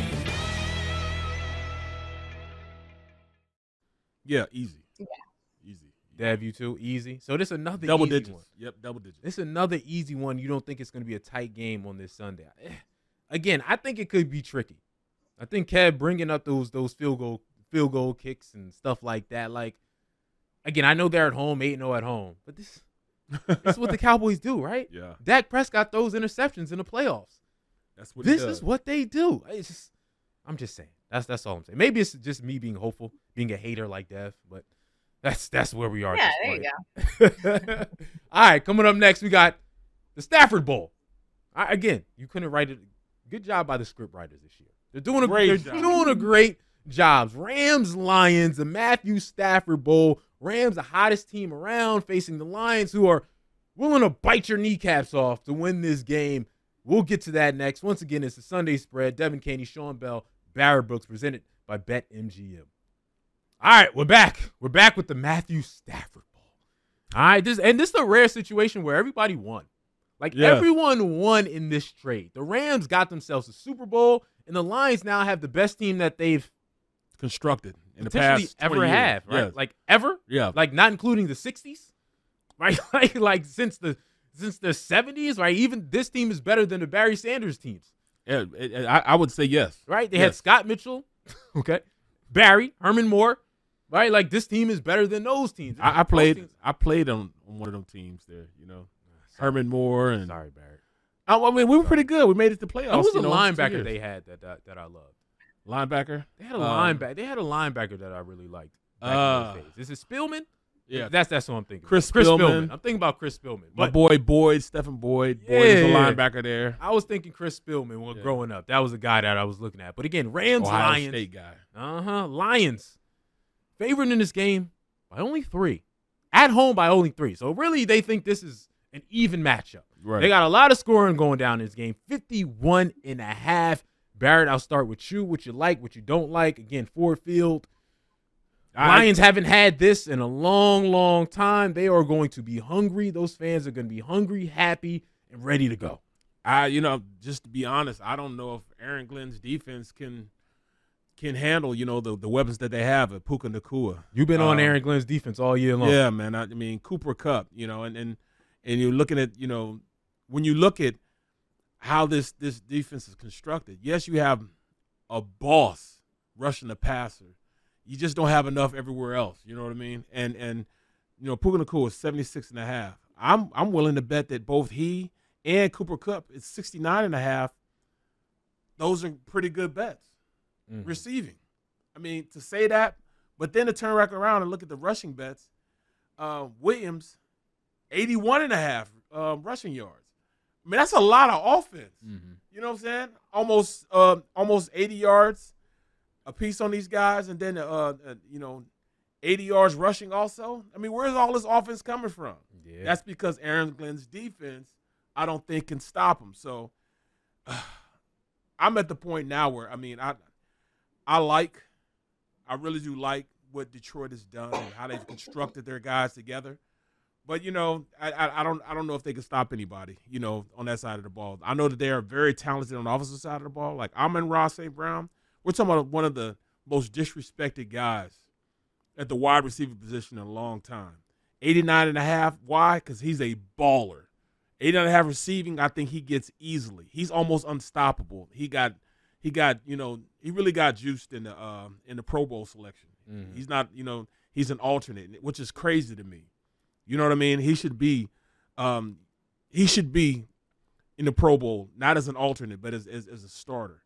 [SPEAKER 4] Yeah, easy.
[SPEAKER 5] Yeah.
[SPEAKER 4] Easy.
[SPEAKER 3] Dev, you too. Easy. So this is another
[SPEAKER 4] Double
[SPEAKER 3] easy
[SPEAKER 4] digits.
[SPEAKER 3] one.
[SPEAKER 4] Yep, double digits.
[SPEAKER 3] This another easy one. You don't think it's going to be a tight game on this Sunday? Eh, Again, I think it could be tricky. I think Kev bringing up those those field goal field goal kicks and stuff like that. Like, again, I know they're at home, eight zero at home, but this this is what the Cowboys do, right?
[SPEAKER 4] Yeah.
[SPEAKER 3] Dak Prescott throws interceptions in the playoffs.
[SPEAKER 4] That's what he
[SPEAKER 3] this
[SPEAKER 4] does.
[SPEAKER 3] is what they do. It's just, I'm just saying. That's that's all I'm saying. Maybe it's just me being hopeful, being a hater like Dev, but that's that's where we are.
[SPEAKER 5] Yeah,
[SPEAKER 3] this
[SPEAKER 5] there you
[SPEAKER 3] point. all right, coming up next, we got the Stafford Bowl. I, again, you couldn't write it. Good job by the script writers this year. They're doing a
[SPEAKER 4] Great
[SPEAKER 3] they're
[SPEAKER 4] job.
[SPEAKER 3] doing a great jobs. Rams, Lions, the Matthew Stafford Bowl. Rams, the hottest team around, facing the Lions, who are willing to bite your kneecaps off to win this game. We'll get to that next. Once again, it's the Sunday spread. Devan Kaney, Sean Bell, Barrett Brooks, presented by BetMGM. All right, we're back. We're back with the Matthew Stafford Bowl. All right, this and this is a rare situation where everybody won. Like
[SPEAKER 4] Yes.
[SPEAKER 3] everyone won in this trade. The Rams got themselves a Super Bowl, and the Lions now have the best team that they've
[SPEAKER 4] constructed in the past
[SPEAKER 3] ever
[SPEAKER 4] 20 years.
[SPEAKER 3] have, right?
[SPEAKER 4] Yes.
[SPEAKER 3] Like ever?
[SPEAKER 4] Yeah.
[SPEAKER 3] Like not including the '60s, right? like like since the since the '70s, right? Even this team is better than the Barry Sanders teams,
[SPEAKER 4] Yeah, I, I would say yes.
[SPEAKER 3] right? They had Scott Mitchell, okay, Barry Herman Moore, right? Like this team is better than those teams.
[SPEAKER 4] I, I played.
[SPEAKER 3] teams-
[SPEAKER 4] I played on, on one of them teams there. You know, Herman Moore and.
[SPEAKER 3] Sorry, Barry.
[SPEAKER 4] I, I mean, we were pretty good. We made it to playoffs.
[SPEAKER 3] Who was the
[SPEAKER 4] know,
[SPEAKER 3] linebacker they had that, that that I loved?
[SPEAKER 4] Linebacker.
[SPEAKER 3] They had a
[SPEAKER 4] Um,
[SPEAKER 3] linebacker. They had a linebacker that I really liked. Back
[SPEAKER 4] Uh,
[SPEAKER 3] days. Is it Spielman?
[SPEAKER 4] Yeah.
[SPEAKER 3] that's that's what I'm thinking.
[SPEAKER 4] Chris
[SPEAKER 3] Chris
[SPEAKER 4] Spielman.
[SPEAKER 3] I'm thinking about Chris Spielman.
[SPEAKER 4] My boy Boyd, Stephen Boyd. Boyd was a linebacker there.
[SPEAKER 3] I was thinking Chris Spielman when growing up. That was the guy that I was looking at. But again, Rams,
[SPEAKER 4] Ohio
[SPEAKER 3] Lions,
[SPEAKER 4] State guy.
[SPEAKER 3] uh huh, Lions, favored in this game by only three, at home by only three. So really, they think this is an even matchup.
[SPEAKER 4] Right.
[SPEAKER 3] They got a lot of scoring going down in this game. 51 and a half. Barrett, I'll start with you. What you like, what you don't like. Again, Ford Field.
[SPEAKER 4] I-
[SPEAKER 3] Lions haven't had this in a long, long time. They are going to be hungry. Those fans are going to be hungry, happy, and ready to go.
[SPEAKER 4] I, you know, just to be honest, I don't know if Aaron Glenn's defense can can handle, you know, the, the weapons that they have at Puka Nacua.
[SPEAKER 3] You've been on
[SPEAKER 4] Um,
[SPEAKER 3] Aaron Glenn's defense all year long.
[SPEAKER 4] Yeah, man. I, I mean, Cooper Kupp, you know, and, and and you're looking at, you know, when you look at how this this defense is constructed, yes, you have a boss rushing the passer. You just don't have enough everywhere else. You know what I mean? And and you know, Puka Nacua is 76 and a half. I'm I'm willing to bet that both he and Cooper Kupp is 69 and a half. Those are pretty good bets.
[SPEAKER 3] Mhm.
[SPEAKER 4] Receiving. I mean, to say that, but then to turn back around and look at the rushing bets, uh, Williams, 81 and a half uh, rushing yards. I mean, that's a lot of offense. You know what I'm saying? Almost uh, almost 80 yards a piece on these guys, and then uh, uh, you know, 80 yards rushing also. I mean, where's all this offense coming from?
[SPEAKER 3] Yeah.
[SPEAKER 4] That's because Aaron Glenn's defense, I don't think can stop him. So I'm at the point now where I mean, I I like, I really do like what Detroit has done and how they've constructed their guys together. But you know, I, I I don't I don't know if they can stop anybody. You know, on that side of the ball. I know that they are very talented on the offensive side of the ball. Like Amon-Ra St. Brown. We're talking about one of the most disrespected guys at the wide receiver position in a long time. 89 and a half. Why? Because he's a baller. 89 and a half receiving, I think he gets easily. He's almost unstoppable. He got he got, you know, he really got juiced in the uh, in the Pro Bowl selection.
[SPEAKER 3] Mhm.
[SPEAKER 4] He's not, you know, he's an alternate, which is crazy to me. You know what I mean? He should be um he should be in the Pro Bowl, not as an alternate, but as as, as a starter.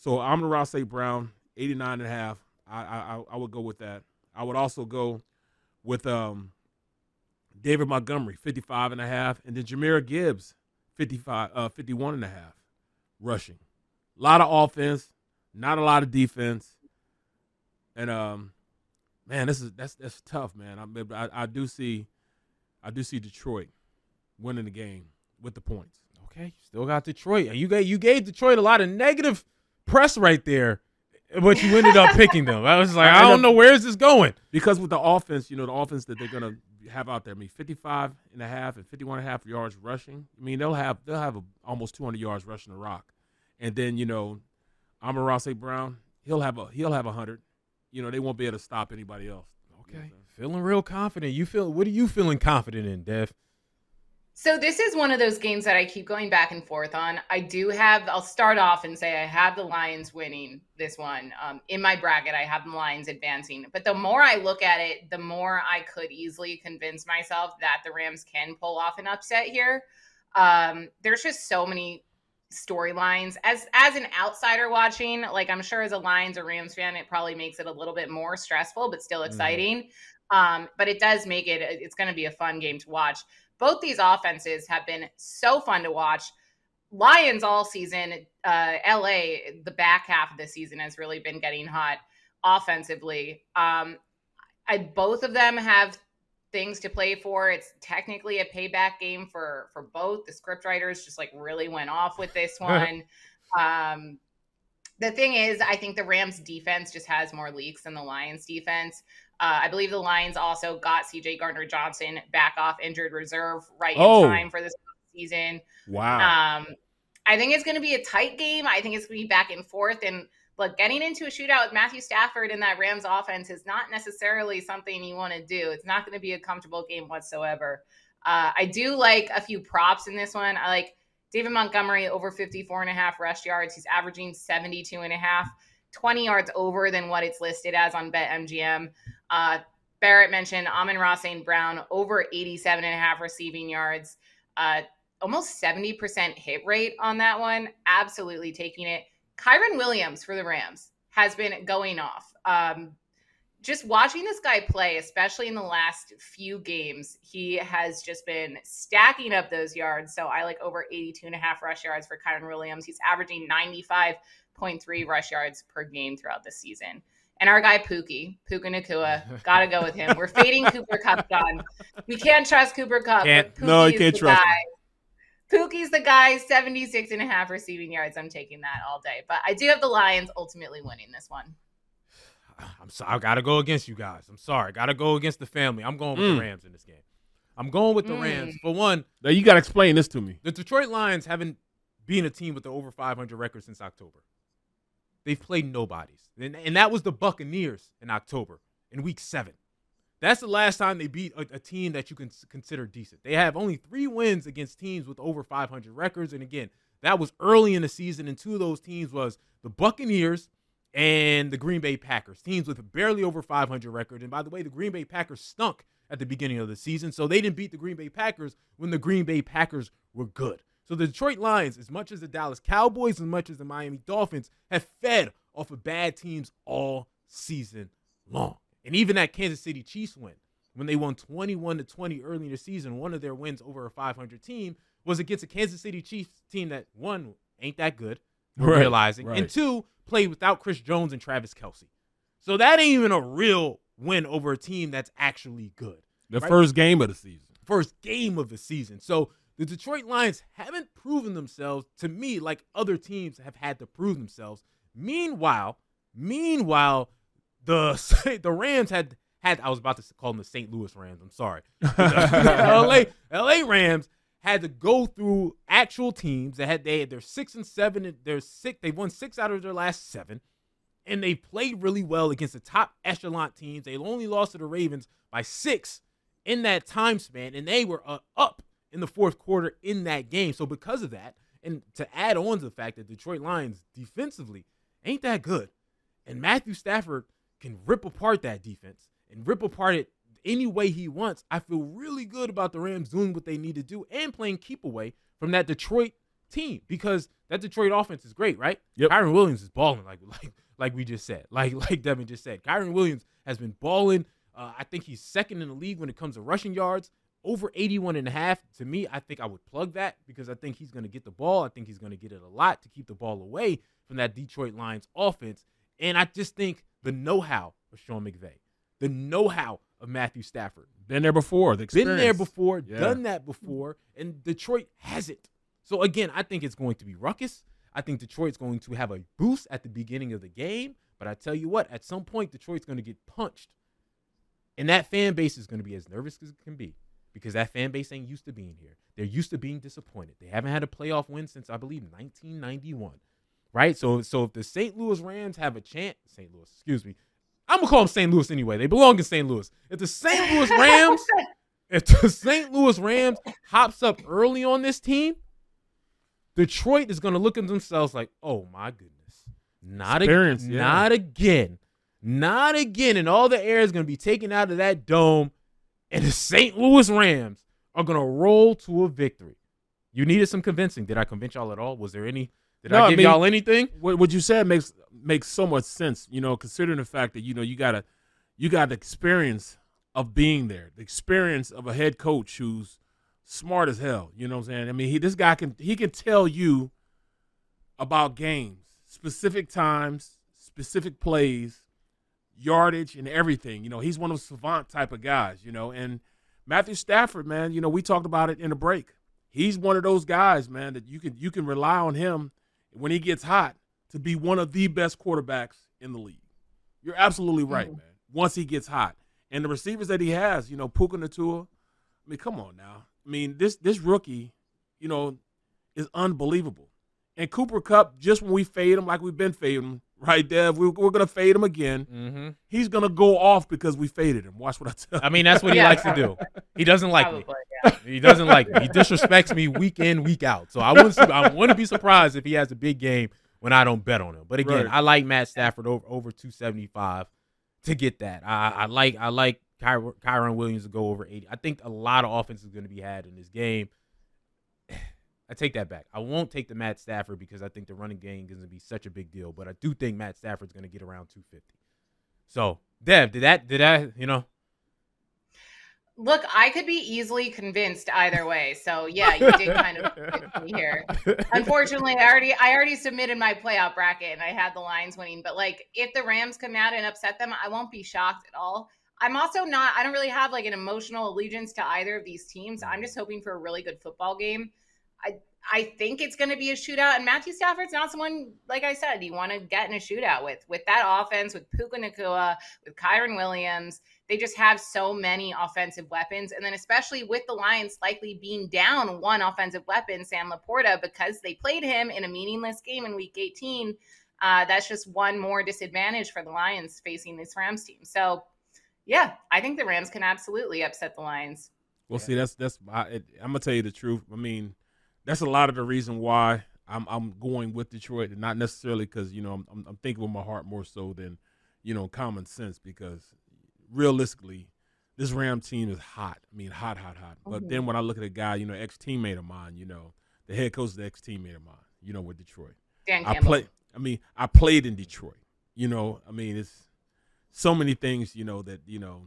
[SPEAKER 4] So I'm Ross A. Brown, 89 and a half. I, I I would go with that. I would also go with um David Montgomery, 55 and a half, and then Jahmyr Gibbs, 55 uh 51 and a half rushing. A lot of offense, not a lot of defense. And um man, this is that's that's tough, man. I I, I do see I do see Detroit winning the game with the points.
[SPEAKER 3] Okay, still got Detroit. You gave you gave Detroit a lot of negative press right there, but you ended up picking them. I was like, I, don't know where is this going.
[SPEAKER 4] Because with the offense, you know, the offense that they're gonna have out there, I mean, 55 and a half and 51 and a half yards rushing. I mean, they'll have they'll have a, almost 200 yards rushing the rock, and then you know, Amon. Brown, he'll have a he'll have a hundred. You know, they won't be able to stop anybody else.
[SPEAKER 3] Okay, Feeling real confident. You feel what are you feeling confident in, Dev?
[SPEAKER 5] So this is one of those games that I keep going back and forth on. I do have. I'll start off and say I have the Lions winning this one. Um, in my bracket, I have the Lions advancing. But the more I look at it, the more I could easily convince myself that the Rams can pull off an upset here. Um, there's just so many storylines as as an outsider watching like i'm sure as a lions or rams fan it probably makes it a little bit more stressful but still exciting mm. um but it does make it it's going to be a fun game to watch both these offenses have been so fun to watch lions all season uh la the back half of the season has really been getting hot offensively um I, both of them have things to play for. It's technically a payback game for for both. The script writers just like really went off with this one. um, the thing is, I think the Rams defense just has more leaks than the Lions defense. Uh, I believe the Lions also got CJ Gardner Johnson back off injured reserve right oh. in time for this season.
[SPEAKER 4] Wow.
[SPEAKER 5] Um, I think it's going to be a tight game. I think it's going to be back and forth. And look, getting into a shootout with Matthew Stafford in that Rams offense is not necessarily something you want to do. It's not going to be a comfortable game whatsoever. Uh, I do like a few props in this one. I like David Montgomery over 54 and a half rush yards. He's averaging 72 and a half, 20 yards over than what it's listed as on BetMGM. Uh, Barrett mentioned Amon-Ra St. Brown over 87 and a half receiving yards. Uh, almost 70% hit rate on that one. Absolutely taking it. Kyren Williams for the Rams has been going off. Um, just watching this guy play, especially in the last few games, he has just been stacking up those yards. So I like over 82 and a half rush yards for Kyren Williams. He's averaging 95.3 rush yards per game throughout the season. And our guy Pookie, Puka Nacua, gotta go with him. We're fading Cooper Kupp, on. We can't trust Cooper Kupp.
[SPEAKER 4] no, you can't trust
[SPEAKER 5] guy. him. Pookie's the guy, 76 and a half receiving yards. I'm taking that all day. But I do have the Lions ultimately winning this one.
[SPEAKER 3] I'm sorry. I got to go against you guys. I'm sorry. Got to go against the family. I'm going with mm. the Rams in this game. I'm going with the mm. Rams. For one,
[SPEAKER 4] now you got to explain this to me.
[SPEAKER 3] The Detroit Lions haven't been a team with the over 500 record since October. They've played nobodies. And, and that was the Buccaneers in October in week seven. That's the last time they beat a, a, team that you can consider decent. They have only three wins against teams with over 500 records, and again, that was early in the season. And two of those teams was the Buccaneers and the Green Bay Packers, teams with barely over 500 records. And by the way, the Green Bay Packers stunk at the beginning of the season, so they didn't beat the Green Bay Packers when the Green Bay Packers were good. So the Detroit Lions, as much as the Dallas Cowboys, as much as the Miami Dolphins, have fed off of bad teams all season long. And even that Kansas City Chiefs win, when they won 21 to 20 early in the season, one of their wins over a 500 team was against a Kansas City Chiefs team that one ain't that good, right, realizing, right. and two played without Chris Jones and Travis Kelce. So that ain't even a real win over a team that's actually good.
[SPEAKER 4] The right? first game of the season.
[SPEAKER 3] First game of the season. So the Detroit Lions haven't proven themselves to me like other teams have had to prove themselves. Meanwhile, meanwhile, the the Rams had had I was about to call them the St. Louis Rams. I'm sorry. LA LA Rams had to go through actual teams that had they they're six and seven. They're six. They've won six out of their last seven, and they played really well against the top echelon teams. They only lost to the Ravens by six in that time span, and they were uh, up in the fourth quarter in that game. So because of that, and to add on to the fact that Detroit Lions defensively ain't that good, and Matthew Stafford can rip apart that defense and rip apart it any way he wants, I feel really good about the Rams doing what they need to do and playing keep away from that Detroit team because that Detroit offense is great, right?
[SPEAKER 4] Yep.
[SPEAKER 3] Kyren Williams is balling like like like we just said, like like Devan just said. Kyren Williams has been balling. Uh, I think he's second in the league when it comes to rushing yards, over 81 and a half. To me, I think I would plug that because I think he's going to get the ball. I think he's going to get it a lot to keep the ball away from that Detroit Lions offense. And I just think the know-how of Sean McVay, the know-how of Matthew Stafford.
[SPEAKER 4] Been there before. The
[SPEAKER 3] Been there before, yeah. done that before, and Detroit has it. So again, I think it's going to be ruckus. I think Detroit's going to have a boost at the beginning of the game, but I tell you what, at some point Detroit's going to get punched. And that fan base is going to be as nervous as it can be because that fan base ain't used to being here. They're used to being disappointed. They haven't had a playoff win since I believe 1991 right? So so if the St. Louis Rams have a chance, St. Louis, excuse me, I'm gonna call them St. Louis anyway. They belong in St. Louis. If the St. Louis Rams, if the St. Louis Rams hops up early on this team, Detroit is gonna look at themselves like, oh my goodness, not again,
[SPEAKER 4] yeah.
[SPEAKER 3] not again, not again, and all the air is gonna be taken out of that dome, and the St. Louis Rams are gonna roll to a victory. You needed some convincing. Did I convince y'all at all? Was there any? Did
[SPEAKER 4] No,
[SPEAKER 3] I give
[SPEAKER 4] mean,
[SPEAKER 3] y'all anything?
[SPEAKER 4] What, what you said makes makes so much sense. You know, considering the fact that you know you gotta you got the experience of being there, the experience of a head coach who's smart as hell. You know what I'm saying? I mean, he this guy can he can tell you about games, specific times, specific plays, yardage, and everything. You know, he's one of those savant type of guys. You know, and Matthew Stafford, man. You know, we talked about it in the break. He's one of those guys, man, that you can you can rely on him when he gets hot to be one of the best quarterbacks in the league. You're absolutely right, mm-hmm. man. Once he gets hot, and the receivers that he has, you know, Puka Nacua. I mean, come on now. I mean, this this rookie, you know, is unbelievable. And Cooper Kupp, just when we fade him like we've been fading him, right, Dev? We, we're gonna fade him again.
[SPEAKER 3] Mm-hmm.
[SPEAKER 4] He's gonna go off because we faded him. Watch what I tell.
[SPEAKER 3] I mean, that's what he
[SPEAKER 4] you.
[SPEAKER 3] likes to do. He doesn't like me.
[SPEAKER 5] Probably,
[SPEAKER 3] He doesn't like me. He disrespects me week in, week out. So I wouldn't. I wouldn't be surprised if he has a big game when I don't bet on him. But again,
[SPEAKER 4] Right.
[SPEAKER 3] I like Matt Stafford over over two seventy five to get that. I, I like I like Kyren, Kyren Williams to go over eighty. I think a lot of offense is going to be had in this game. I take that back. I won't take the Matt Stafford because I think the running game is going to be such a big deal. But I do think Matt Stafford's going to get around two fifty. So, Dev, did that? Did that? You know.
[SPEAKER 5] Look, I could be easily convinced either way. So yeah, you did kind of convince me here. Unfortunately, I already I already submitted my playoff bracket and I had the Lions winning. But like, if the Rams come out and upset them, I won't be shocked at all. I'm also not. I don't really have like an emotional allegiance to either of these teams. I'm mm-hmm. just hoping for a really good football game. I I think it's going to be a shootout, and Matthew Stafford's not someone like I said you want to get in a shootout with. With that offense, with Puka Nacua, with Kyren Williams, they just have so many offensive weapons, and then especially with the Lions likely being down one offensive weapon, Sam LaPorta, because they played him in a meaningless game in Week 18. Uh, that's just one more disadvantage for the Lions facing this Rams team. So, yeah, I think the Rams can absolutely upset the Lions.
[SPEAKER 4] Well, see, that's that's I, I'm gonna tell you the truth. I mean, that's a lot of the reason why I'm I'm going with Detroit, and not necessarily because you know I'm, I'm thinking with my heart more so than you know common sense. Because realistically, this Ram team is hot. I mean, hot, hot, hot. But then when I look at a guy, you know, ex teammate of mine, you know, the head coach is the ex teammate of mine, you know, with Detroit.
[SPEAKER 5] Dan
[SPEAKER 4] I play. I mean, I played in Detroit. You know, I mean, it's so many things, you know, that you know,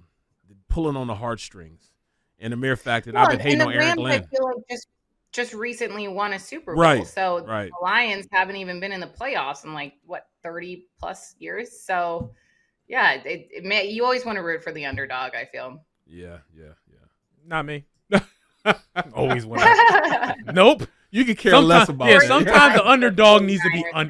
[SPEAKER 4] pulling on the heartstrings, and the mere fact that I've been hating on
[SPEAKER 5] Aaron
[SPEAKER 4] Glenn.
[SPEAKER 5] Like just just recently won a Super Bowl,
[SPEAKER 4] Right,
[SPEAKER 5] so
[SPEAKER 4] right.
[SPEAKER 5] the Lions haven't even been in the playoffs in like what thirty plus years. So, yeah, it, it may, you always want to root for the underdog. I feel.
[SPEAKER 4] Yeah, yeah, yeah.
[SPEAKER 3] Not me. Always want. nope.
[SPEAKER 4] You could care less about
[SPEAKER 3] Yeah,
[SPEAKER 4] that.
[SPEAKER 3] sometimes the underdog needs to be un-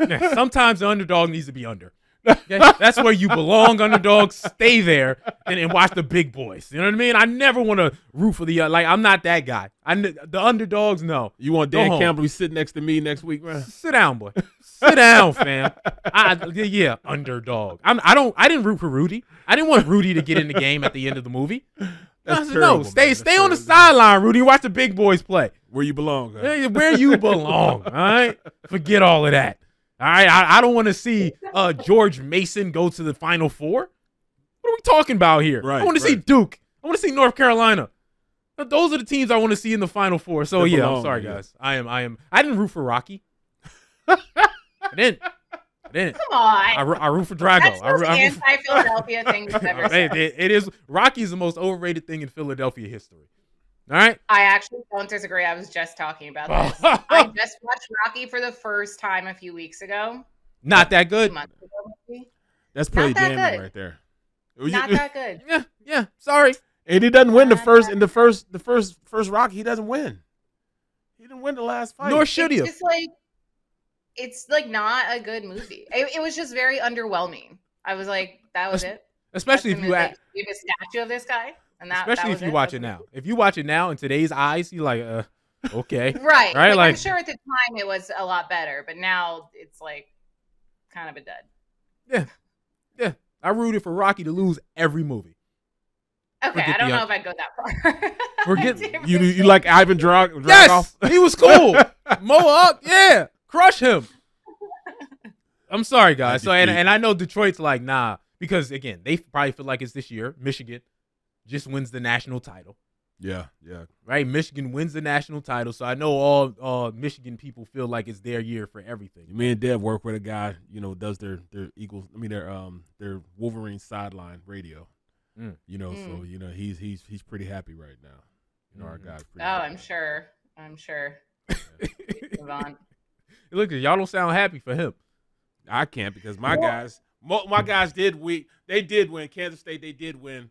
[SPEAKER 3] Yeah, sometimes the underdog needs to be under. Okay? That's where you belong, underdog. Stay there and, and watch the big boys. You know what I mean? I never want to root for the uh, like. I'm not that guy. I the underdogs. No,
[SPEAKER 4] You want Dan. Campbell to be sitting next to me next week, man?
[SPEAKER 3] Sit down, boy. Sit down, fam. I, yeah, underdog. I'm, I don't. I didn't root for Rudy. I didn't want Rudy to get in the game at the end of the movie.
[SPEAKER 4] That's
[SPEAKER 3] said,
[SPEAKER 4] terrible,
[SPEAKER 3] no, stay,
[SPEAKER 4] man.
[SPEAKER 3] stay on the sideline, Rudy. Watch the big boys play.
[SPEAKER 4] Where you belong? huh?
[SPEAKER 3] Where you belong. All right. Forget all of that. All right. I, I don't want to see uh, George Mason go to the Final Four. What are we talking about here?
[SPEAKER 4] Right,
[SPEAKER 3] I want to see. Duke. I want to see North Carolina. Those are the teams I want to see in the Final Four. So
[SPEAKER 4] They
[SPEAKER 3] yeah,
[SPEAKER 4] belong,
[SPEAKER 3] I'm sorry,
[SPEAKER 4] yeah.
[SPEAKER 3] guys. I am. I am. I didn't root for Rocky. I didn't. I didn't.
[SPEAKER 5] Come on.
[SPEAKER 3] I, I root for Drago.
[SPEAKER 5] That's
[SPEAKER 3] I,
[SPEAKER 5] the
[SPEAKER 3] I root for-
[SPEAKER 5] anti-Philadelphia thing we've ever
[SPEAKER 3] It- it- it is. Rocky is the most overrated thing in Philadelphia history. All right.
[SPEAKER 5] I actually don't disagree. I was just talking about this. I just watched Rocky for the first time a few weeks ago.
[SPEAKER 3] Not that good.
[SPEAKER 5] Months ago.
[SPEAKER 4] That's pretty
[SPEAKER 5] that
[SPEAKER 4] damning
[SPEAKER 5] good.
[SPEAKER 4] right there.
[SPEAKER 5] Not that good.
[SPEAKER 3] Yeah. Yeah. Sorry.
[SPEAKER 4] And he doesn't win the first in the first the first first Rocky. He doesn't win. He didn't win the last fight.
[SPEAKER 3] Nor should he
[SPEAKER 5] It's like it's like not a good movie. It, it was just very underwhelming. I was like, that was it.
[SPEAKER 3] Especially if
[SPEAKER 5] That's
[SPEAKER 3] you
[SPEAKER 5] the- you have a statue of this guy, and that.
[SPEAKER 3] Especially
[SPEAKER 5] that
[SPEAKER 3] if
[SPEAKER 5] was
[SPEAKER 3] you watch it now. If you watch it now in today's eyes, you're like, uh, okay,
[SPEAKER 5] Right.
[SPEAKER 3] right,
[SPEAKER 5] Like,
[SPEAKER 3] like
[SPEAKER 5] I'm sure at the time it was a lot better, but now it's like kind of a dud.
[SPEAKER 3] Yeah. Yeah. I rooted for Rocky to lose every movie.
[SPEAKER 5] Okay,
[SPEAKER 3] Forget
[SPEAKER 5] I don't know if I'd go that far.
[SPEAKER 3] Forget
[SPEAKER 4] You you like Ivan Drag?
[SPEAKER 3] Yes, he was cool. Mow up, yeah, crush him. I'm sorry, guys. So and, and I know Detroit's like nah because again they probably feel like it's this year. Michigan just wins the national title,
[SPEAKER 4] Yeah, yeah.
[SPEAKER 3] right? Michigan wins the national title, so I know all uh, Michigan people feel like it's their year for everything.
[SPEAKER 4] Me and Dev work with a guy, you know, does their their Eagles. I mean, their um their Wolverine sideline radio.
[SPEAKER 3] Mm.
[SPEAKER 4] You know, so
[SPEAKER 5] Mm.
[SPEAKER 4] you know he's he's he's pretty happy right now. You know, our guy's
[SPEAKER 5] oh,
[SPEAKER 4] pretty.
[SPEAKER 5] I'm sure. I'm sure. Move on.
[SPEAKER 3] Look, y'all don't sound happy for him.
[SPEAKER 4] I can't because my guys, my guys did we they did win Kansas State. They did win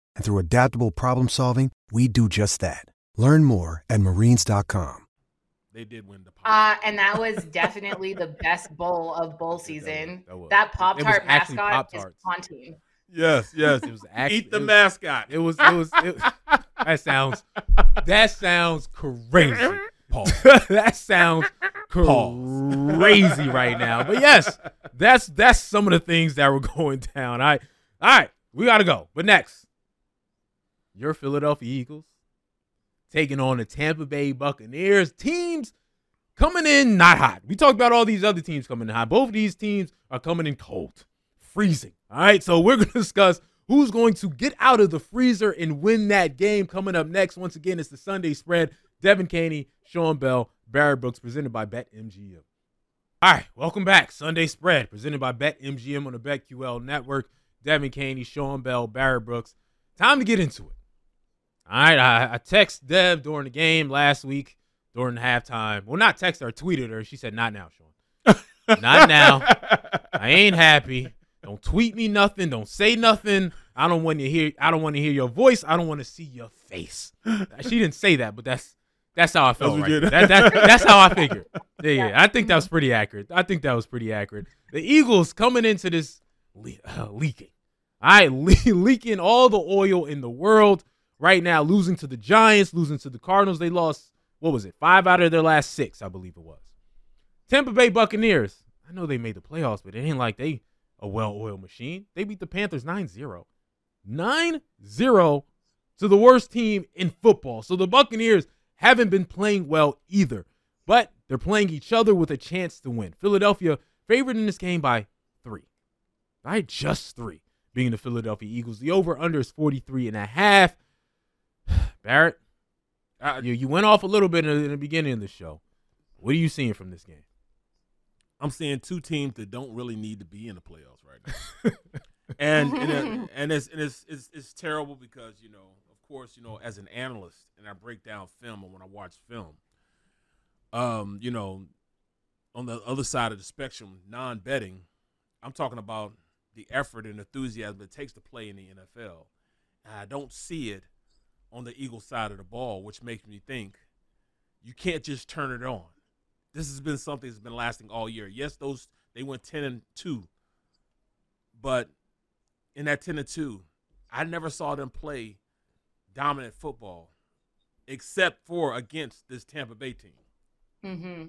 [SPEAKER 7] And through adaptable problem solving, we do just that. Learn more at marines.com.
[SPEAKER 4] They did win the.
[SPEAKER 5] Uh, and that was definitely the best bowl of bowl season.
[SPEAKER 3] that was.
[SPEAKER 5] That Pop Tart mascot is
[SPEAKER 3] Pop-Tarts.
[SPEAKER 5] haunting.
[SPEAKER 4] Yes, yes.
[SPEAKER 3] It was actually
[SPEAKER 4] Eat the
[SPEAKER 3] it was-
[SPEAKER 4] mascot.
[SPEAKER 3] It was it was it, that sounds that sounds crazy.
[SPEAKER 4] Pause.
[SPEAKER 3] that sounds crazy right now. But yes, that's that's some of the things that were going down. All right. All right, we gotta go. But next, your Philadelphia Eagles taking on the Tampa Bay Buccaneers. Teams coming in not hot. We talked about all these other teams coming in hot. Both of these teams are coming in cold, freezing. All right, so we're going to discuss who's going to get out of the freezer and win that game coming up next. Once again, it's the Sunday spread. Devan Kaney, Sean Bell, Barrett Brooks, presented by BetMGM. All right, welcome back. Sunday spread presented by BetMGM on the BetQL network. Devan Kaney, Sean Bell, Barrett Brooks. Time to get into it. All right, I, I text Dev during the game last week during the halftime. Well, not text her, tweeted her. She said, "Not now, Sean. not now. I ain't happy. Don't tweet me nothing. Don't say nothing. I don't want to hear. I don't want to hear your voice. I don't want to see your face." she didn't say that, but that's that's how I felt.
[SPEAKER 4] what
[SPEAKER 3] Right
[SPEAKER 4] you
[SPEAKER 3] there.
[SPEAKER 4] did.
[SPEAKER 3] that, that, that's how I figured. Yeah, yeah. I think that was pretty accurate. I think that was pretty accurate. The Eagles coming into this le- uh, leaking. All right, le- leaking all the oil in the world right now, losing to the Giants, losing to the Cardinals. They lost, what was it, five out of their last six, I believe it was. Tampa Bay Buccaneers. I know they made the playoffs, but it ain't like they a well-oiled machine. They beat the Panthers 9-0. 9-0 to the worst team in football. So the Buccaneers haven't been playing well either, but they're playing each other with a chance to win. Philadelphia favored in this game by three. Right? Just three, being the Philadelphia Eagles. The over-under is 43 and a half. Barrett, uh, you, you went off a little bit in the, in the beginning of the show. What are you seeing from this game?
[SPEAKER 4] I'm seeing two teams that don't really need to be in the playoffs right now. and and, it- and it's and it's, it's it's terrible because you know, of course, you know, as an analyst and I break down film and when I watch film, um, you know, on the other side of the spectrum, non-betting, I'm talking about the effort and enthusiasm it takes to play in the NFL. And I don't see it on the Eagles side of the ball, which makes me think you can't just turn it on. This has been something that's been lasting all year. Yes, those they went ten and two, but in that ten and two, I never saw them play dominant football, except for against this Tampa Bay team.
[SPEAKER 5] Mm-hmm.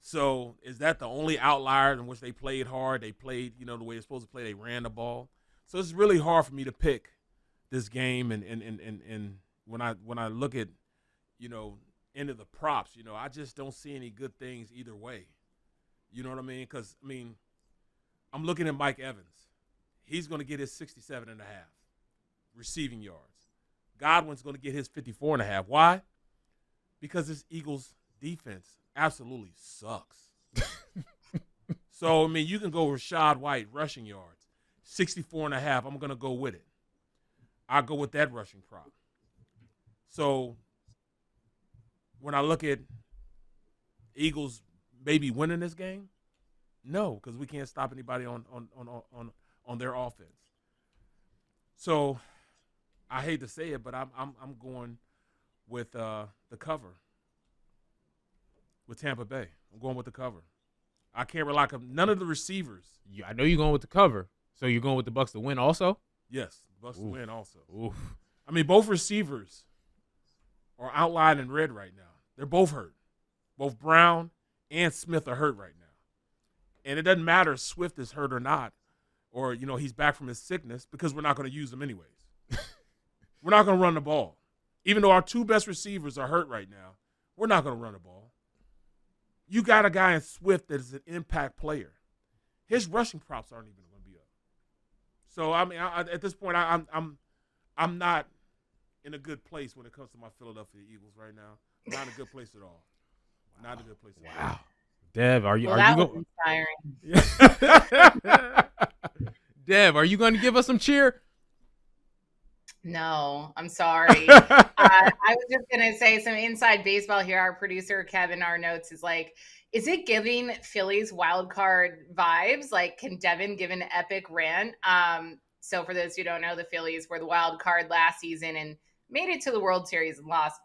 [SPEAKER 4] So is that the only outlier in which they played hard? They played, you know, the way they're supposed to play. They ran the ball. So it's really hard for me to pick this game. And and and and, and when I when I look at, you know, into the props, you know, I just don't see any good things either way. You know what I mean? Because I mean, I'm looking at Mike Evans. He's going to get his 67 and a half receiving yards. Godwin's going to get his 54 and a half. Why? Because this Eagles defense absolutely sucks. so, I mean, you can go Rachaad White rushing yards, 64 and a half. I'm going to go with it. I'll go with that rushing prop. So, when I look at Eagles maybe winning this game, no, because we can't stop anybody on on on on on their offense. So I hate to say it, but I'm I'm I'm going with uh, the cover with Tampa Bay. I'm going with the cover. I can't rely on none of the receivers.
[SPEAKER 3] Yeah, I know you're going with the cover, so you're going with the Bucks to win also.
[SPEAKER 4] Yes, Bucks to win also.
[SPEAKER 3] Oof.
[SPEAKER 4] I mean, both receivers are outlined in red right now. They're both hurt. Both Brown and Smith are hurt right now. And it doesn't matter if Swift is hurt or not, or you know he's back from his sickness because we're not going to use him anyways. we're not going to run the ball, even though our two best receivers are hurt right now. We're not going to run the ball. You got a guy in Swift that is an impact player. His rushing props aren't even going to be up. So I mean, I, at this point, I, I'm I'm I'm not in a good place when it comes to my Philadelphia Eagles right now. Not a good place at all. Not a good place. At all.
[SPEAKER 3] Dev, are you
[SPEAKER 5] Well,
[SPEAKER 3] are
[SPEAKER 5] that
[SPEAKER 3] you
[SPEAKER 5] was
[SPEAKER 3] going?
[SPEAKER 5] inspiring.
[SPEAKER 3] Dev, are you going to give us some cheer?
[SPEAKER 5] No, I'm sorry. uh, I was just gonna say some inside baseball here. Our producer Kevin, our notes is like, is it giving Phillies wild card vibes? Like, can Devan give an epic rant? Um, so for those who don't know, the Phillies were the wild card last season and made it to the World Series and lost.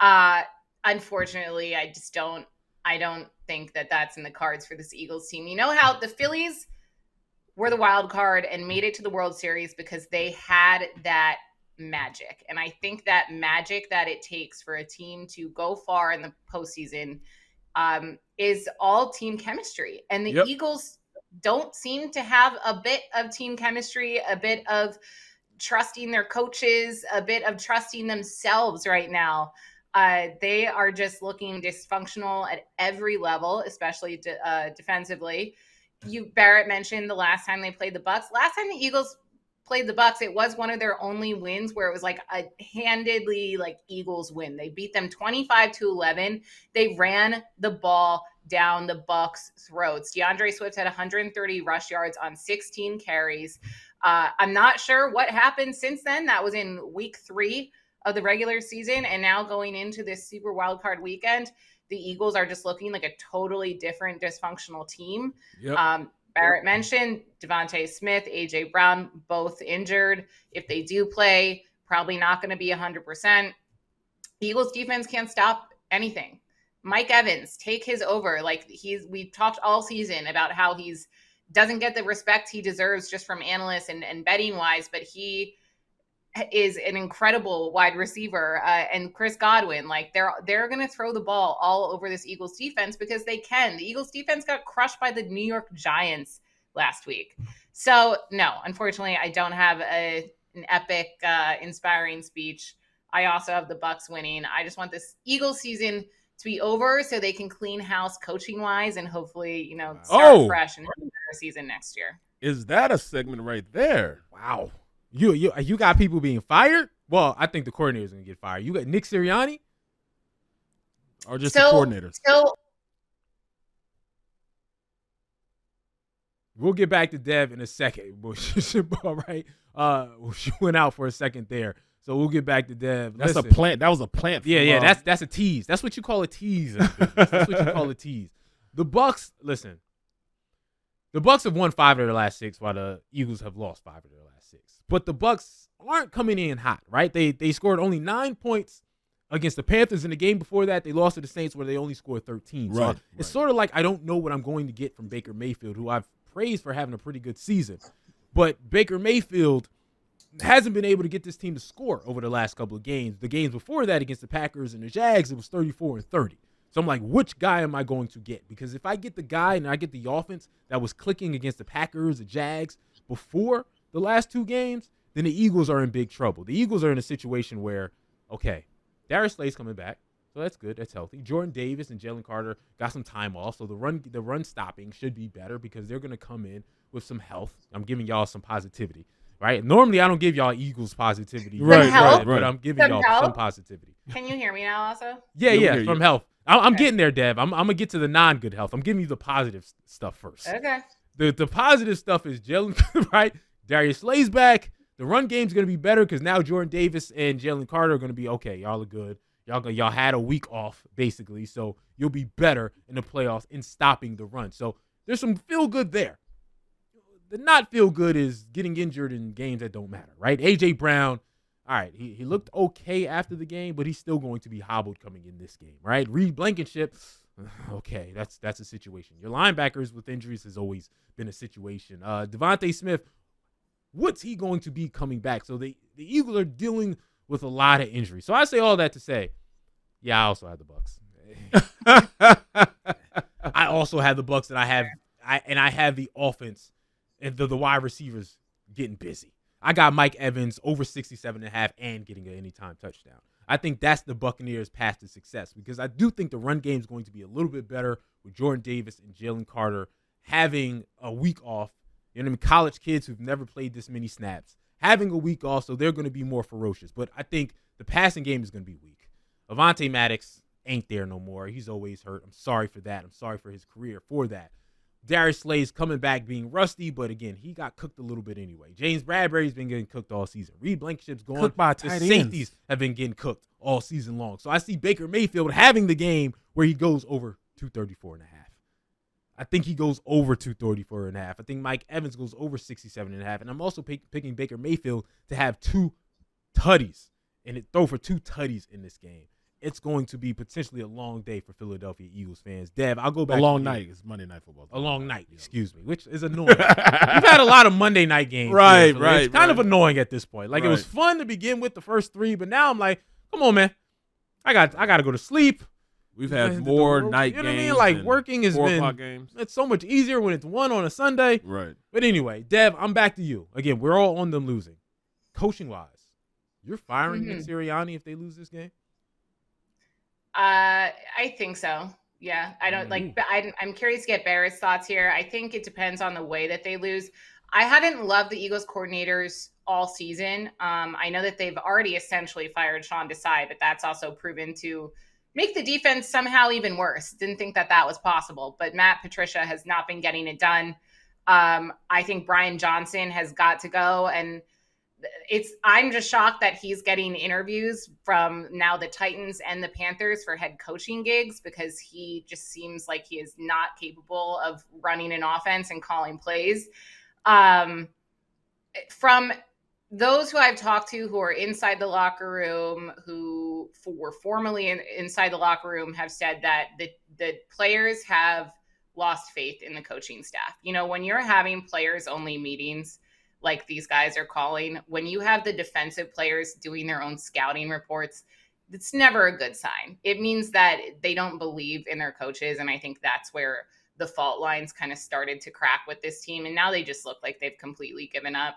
[SPEAKER 5] Uh, unfortunately, I just don't. I don't think that that's in the cards for this Eagles team. You know how the Phillies were the wild card and made it to the World Series because they had that magic. And I think that magic that it takes for a team to go far in the postseason um, is all team chemistry. And the
[SPEAKER 8] Yep.
[SPEAKER 5] Eagles don't seem to have a bit of team chemistry, a bit of trusting their coaches, a bit of trusting themselves right now. Uh, they are just looking dysfunctional at every level, especially de- uh, defensively. You Barrett mentioned the last time they played the Bucks. Last time the Eagles played the Bucks, it was one of their only wins where it was like a handedly like Eagles win. They beat them 25 to 11. They ran the ball down the Bucks throats. D'Andre Swift had 130 rush yards on 16 carries. Uh, I'm not sure what happened since then. That was in week three of the regular season. And now going into this super wildcard weekend, the Eagles are just looking like a totally different dysfunctional team.
[SPEAKER 4] Yep.
[SPEAKER 5] Um, Barrett mentioned DeVonta Smith, AJ Brown, both injured. If they do play, probably not going to be 100%. Eagles defense can't stop anything. Mike Evans, take his over. Like he's, we've talked all season about how he's doesn't get the respect he deserves just from analysts and, and betting wise, but he is an incredible wide receiver. Uh, and Chris Godwin, like they're they're going to throw the ball all over this Eagles defense because they can. The Eagles defense got crushed by the New York Giants last week. So no, unfortunately, I don't have a an epic, uh, inspiring speech. I also have the Bucks winning. I just want this Eagles season to be over so they can clean house coaching wise and hopefully, you know, start
[SPEAKER 4] Oh.
[SPEAKER 5] fresh and have a better season next year.
[SPEAKER 4] Is that a segment right there?
[SPEAKER 3] Wow. You you you got people being fired? Well, I think the coordinator's gonna get fired. You got Nick Sirianni?
[SPEAKER 4] Or just
[SPEAKER 5] so,
[SPEAKER 4] the coordinators?
[SPEAKER 5] So
[SPEAKER 3] We'll get back to Dev in a second. All right. Uh she went out for a second there. So we'll get back to Dev.
[SPEAKER 4] That's a plant. That was a plant.
[SPEAKER 3] Yeah, yeah, that's that's a tease. That's what you call a tease. that's what you call a tease. The Bucks, listen. The Bucks have won five of their last six, while the Eagles have lost five of their last six. But the Bucks aren't coming in hot, right? They they scored only nine points against the Panthers in the game before that. They lost to the Saints, where they only scored thirteen. So
[SPEAKER 4] Right,
[SPEAKER 3] it's sort of like I don't know what I'm going to get from Baker Mayfield, who I've praised for having a pretty good season, but Baker Mayfield hasn't been able to get this team to score over the last couple of games. The games before that against the Packers and the Jags, it was 34 and 30. So I'm like, which guy am I going to get? Because if I get the guy and I get the offense that was clicking against the Packers, the Jags before the last two games, then the Eagles are in big trouble. The Eagles are in a situation where, okay, Darius Slay's coming back. So that's good. That's healthy. Jordan Davis and Jalen Carter got some time off, so the run the run stopping should be better because they're going to come in with some health. I'm giving y'all some positivity. Right. Normally, I don't give y'all Eagles positivity.
[SPEAKER 4] Right,
[SPEAKER 5] health?
[SPEAKER 3] right, But I'm giving
[SPEAKER 5] Some
[SPEAKER 3] y'all
[SPEAKER 5] health?
[SPEAKER 3] some positivity.
[SPEAKER 5] Can you hear me now? Also,
[SPEAKER 3] Yeah,
[SPEAKER 4] we
[SPEAKER 3] yeah, from
[SPEAKER 4] you.
[SPEAKER 3] health. I- I'm
[SPEAKER 5] Okay.
[SPEAKER 3] getting there, Dev. I'm, I'm gonna get to the non-good health. I'm giving you the positive stuff first.
[SPEAKER 5] okay.
[SPEAKER 3] The the positive stuff is Jalen, right? Darius Slay's back. The run game's gonna be better because now Jordan Davis and Jalen Carter are gonna be okay. Y'all are good. Y'all y'all had a week off basically, so you'll be better in the playoffs in stopping the run. So there's some feel good there. The not feel good is getting injured in games that don't matter, right? AJ Brown, all right, he, he looked okay after the game, but he's still going to be hobbled coming in this game, right? Reed Blankenship, okay, that's that's a situation. Your linebackers with injuries has always been a situation. Uh DeVonta Smith, what's he going to be coming back? So the, the Eagles are dealing with a lot of injuries. So I say all that to say, yeah, I also have the Bucks. I also have the Bucks, and I have I and I have the offense and the, the wide receivers getting busy. I got Mike Evans over 67 and a half and getting an anytime touchdown. I think that's the Buccaneers' path to success because I do think the run game is going to be a little bit better with Jordan Davis and Jalen Carter having a week off. You know what I mean? College kids who've never played this many snaps having a week off, so they're going to be more ferocious. But I think the passing game is going to be weak. Avonte Maddox ain't there no more. He's always hurt. I'm sorry for that. I'm sorry for his career for that. Darius Slay's coming back being rusty, but again, he got cooked a little bit anyway. James Bradberry's been getting cooked all season. Reed Blankenship's going.
[SPEAKER 4] Cooked by
[SPEAKER 3] the safeties
[SPEAKER 4] ends.
[SPEAKER 3] have been getting cooked all season long. So I see Baker Mayfield having the game where he goes over 234 and a half. I think he goes over 234 and a half. I think Mike Evans goes over 67 and a half. And I'm also pick, picking Baker Mayfield to have two tutties and it throw for two tutties in this game. It's going to be potentially a long day for Philadelphia Eagles fans. Dev, I'll go back.
[SPEAKER 4] A
[SPEAKER 3] to
[SPEAKER 4] long
[SPEAKER 3] you.
[SPEAKER 4] night. It's Monday night football.
[SPEAKER 3] A long night, excuse me, which is annoying. We've had a lot of Monday night games.
[SPEAKER 4] Right,
[SPEAKER 3] so
[SPEAKER 4] right,
[SPEAKER 3] It's kind of annoying at this point. Like it was fun to begin with the first three, but now I'm like, come on, man. I got I got to go to sleep.
[SPEAKER 4] We've had more
[SPEAKER 3] the-
[SPEAKER 4] night
[SPEAKER 3] You know what I mean? Like working has
[SPEAKER 4] four
[SPEAKER 3] been.
[SPEAKER 4] o'clock games.
[SPEAKER 3] It's so much easier when it's one on a Sunday.
[SPEAKER 4] Right.
[SPEAKER 3] But anyway, Dev, I'm back to you again. We're all on them losing, coaching wise. You're firing Nick
[SPEAKER 5] Mhm.
[SPEAKER 3] Sirianni if they lose this game.
[SPEAKER 5] Uh, I think so. Yeah, I don't like. But I, I'm curious to get Barrett's thoughts here. I think it depends on the way that they lose. I haven't loved the Eagles coordinators all season. Um, I know that they've already essentially fired Sean Desai, but that's also proven to make the defense somehow even worse. Didn't think that that was possible, but Matt Patricia has not been getting it done. Um, I think Brian Johnson has got to go, and it's I'm just shocked that he's getting interviews from now the Titans and the Panthers for head coaching gigs because he just seems like he is not capable of running an offense and calling plays. Um, from those who I've talked to who are inside the locker room, who f- were formerly in, inside the locker room, have said that the the players have lost faith in the coaching staff. You know, when you're having players only meetings like these guys are calling, when you have the defensive players doing their own scouting reports, it's never a good sign. It means that they don't believe in their coaches. And I think that's where the fault lines kind of started to crack with this team. And now they just look like they've completely given up.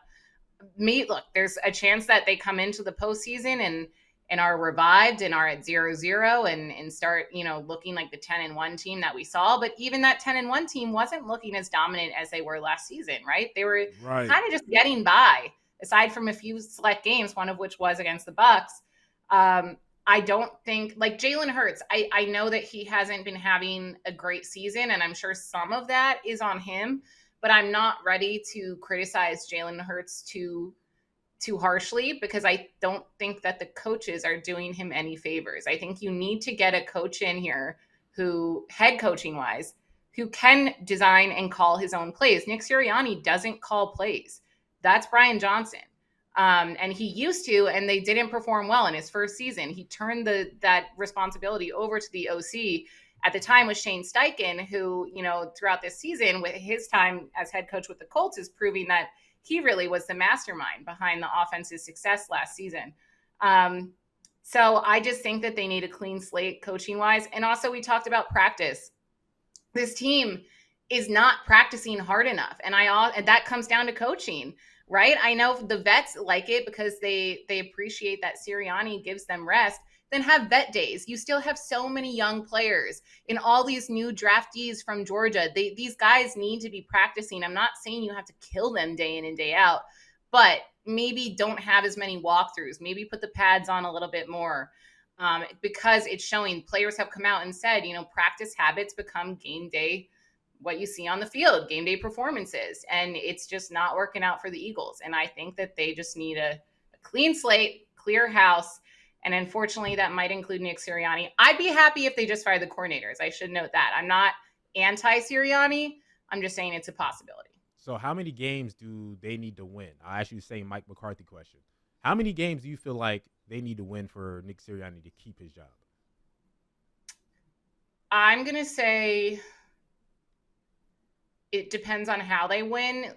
[SPEAKER 5] Me, look, there's a chance that they come into the postseason and and are revived and are at zero zero and and start you know looking like the 10 and 1 team that we saw but even that 10 and 1 team wasn't looking as dominant as they were last season right they were
[SPEAKER 4] Right.
[SPEAKER 5] kind of just getting by aside from a few select games one of which was against the bucks um I don't think like Jalen Hurts. I, I know that he hasn't been having a great season, and I'm sure some of that is on him. But I'm not ready to criticize Jalen Hurts too too harshly because I don't think that the coaches are doing him any favors. I think you need to get a coach in here who head coaching wise who can design and call his own plays. Nick Sirianni doesn't call plays. That's Brian Johnson. Um, and he used to, and they didn't perform well in his first season. He turned the that responsibility over to the OC at the time was Shane Steichen, who you know throughout this season with his time as head coach with the Colts is proving that he really was the mastermind behind the offense's success last season. Um, so I just think that they need a clean slate coaching wise, and also we talked about practice. This team is not practicing hard enough, and I all and that comes down to coaching right? I know the vets like it because they they appreciate that Sirianni gives them rest. Then have vet days. You still have so many young players and all these new draftees from Georgia. They, these guys need to be practicing. I'm not saying you have to kill them day in and day out, but maybe don't have as many walkthroughs. Maybe put the pads on a little bit more. Um, because it's showing players have come out and said, you know, practice habits become game day what you see on the field, game day performances. And it's just not working out for the Eagles. And I think that they just need a, a clean slate, clear house. And unfortunately, that might include Nick Sirianni. I'd be happy if they just fired the coordinators. I should note that. I'm not anti Sirianni. I'm just saying it's a possibility.
[SPEAKER 3] So, how many games do they need to win? I ask you the same Mike McCarthy question. How many games do you feel like they need to win for Nick Sirianni to keep his job?
[SPEAKER 5] I'm going to say it depends on how they win.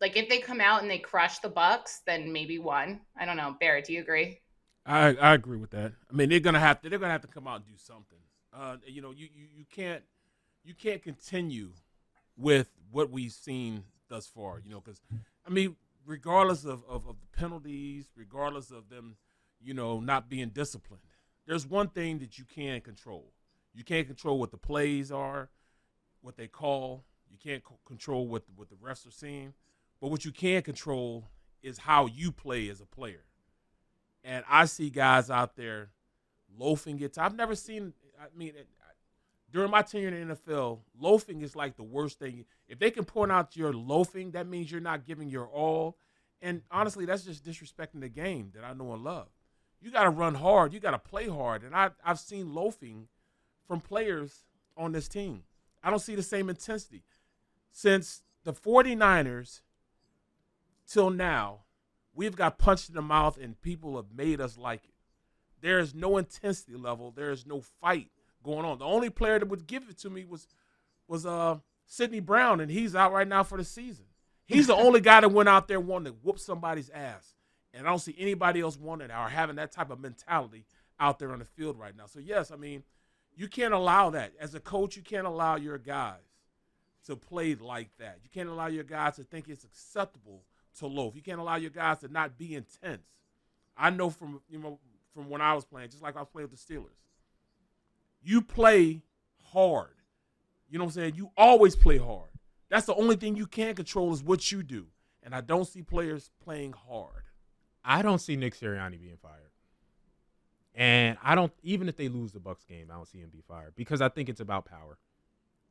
[SPEAKER 5] Like if they come out and they crush the Bucs, then maybe one. I don't know. Barrett, do you agree?
[SPEAKER 4] I I agree with that. I mean, they're gonna have to they're gonna have to come out and do something. Uh, you know, you, you you can't you can't continue with what we've seen thus far. You know, because I mean, regardless of, of, of the penalties, regardless of them, you know, not being disciplined, there's one thing that you can control. You can't control what the plays are, what they call. You can't c- control what what the refs are seeing, but what you can control is how you play as a player. And I see guys out there loafing it. I've never seen. I mean, during my tenure in the NFL, loafing is like the worst thing. If they can point out your loafing, that means you're not giving your all. And honestly, that's just disrespecting the game that I know and love. You got to run hard. You got to play hard. And I, I've seen loafing from players on this team. I don't see the same intensity. Since the 49ers till now, we've got punched in the mouth and people have made us like it. There is no intensity level. There is no fight going on. The only player that would give it to me was was uh Sydney Brown, and he's out right now for the season. He's the only guy that went out there wanting to whoop somebody's ass. And I don't see anybody else wanting or having that type of mentality out there on the field right now. So yes, I mean, you can't allow that. As a coach, you can't allow your guys to play like that. You can't allow your guys to think it's acceptable to loaf. You can't allow your guys to not be intense. I know from you know from when I was playing, just like I was playing with the Steelers. You play hard. You know what I'm saying? You always play hard. That's the only thing you can control is what you do. And I don't see players playing hard.
[SPEAKER 3] I don't see Nick Sirianni being fired. And I don't even if they lose the Bucs game, I don't see him be fired because I think it's about power.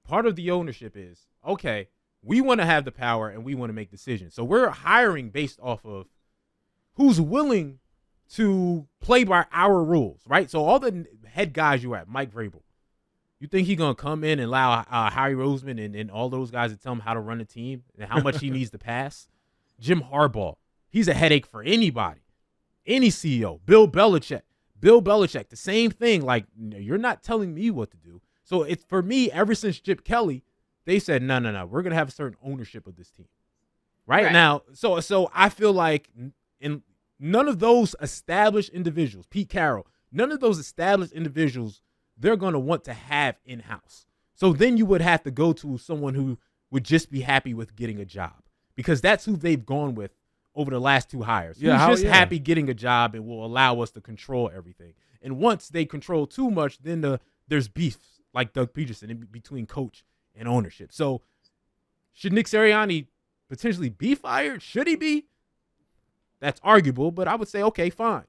[SPEAKER 3] Part of the ownership is, okay, we want to have the power and we want to make decisions. So we're hiring based off of who's willing to play by our rules, right? So all the head guys you at, Mike Vrabel, you think he's gonna come in and allow uh, Harry Roseman and, and all those guys to tell him how to run a team and how much he needs to pass? Jim Harbaugh, he's a headache for anybody, any CEO. Bill Belichick, Bill Belichick, the same thing. Like you're not telling me what to do. So it's for me. Ever since Chip Kelly, they said no, no, no. We're gonna have a certain ownership of this team, right,
[SPEAKER 5] Right.
[SPEAKER 3] now. So so I feel like in none of those established individuals, Pete Carroll, none of those established individuals, they're going to want to have in house. So then you would have to go to someone who would just be happy with getting a job because that's who they've gone with over the last two hires.
[SPEAKER 4] Yeah,
[SPEAKER 3] Who's
[SPEAKER 4] how-
[SPEAKER 3] just
[SPEAKER 4] yeah.
[SPEAKER 3] happy getting a job and will allow us to control everything. And once they control too much, then the there's beef like Doug Pederson in between coach and ownership. So should Nick Sirianni potentially be fired? Should he be? That's arguable, but I would say, okay, fine.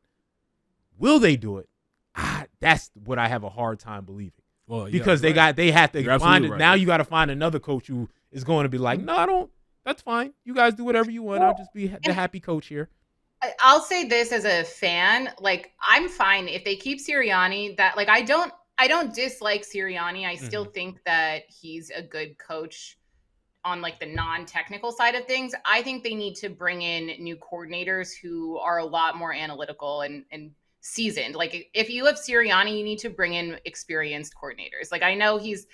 [SPEAKER 3] Will they do it? Ah, that's what I have a hard time believing.
[SPEAKER 4] Well, yeah,
[SPEAKER 3] because they
[SPEAKER 4] right.
[SPEAKER 3] got they have to
[SPEAKER 4] You're
[SPEAKER 3] find it.
[SPEAKER 4] right.
[SPEAKER 3] Now you got to find another coach who is going to be like, no, I don't. That's fine. You guys do whatever you want. I'll just be the happy coach here.
[SPEAKER 5] I- I'll say this as a fan, like I'm fine if they keep Sirianni. That like I don't I don't dislike Sirianni. I mm-hmm. still think that he's a good coach on like the non-technical side of things. I think they need to bring in new coordinators who are a lot more analytical and and seasoned. Like if you have Sirianni, you need to bring in experienced coordinators. Like I know he's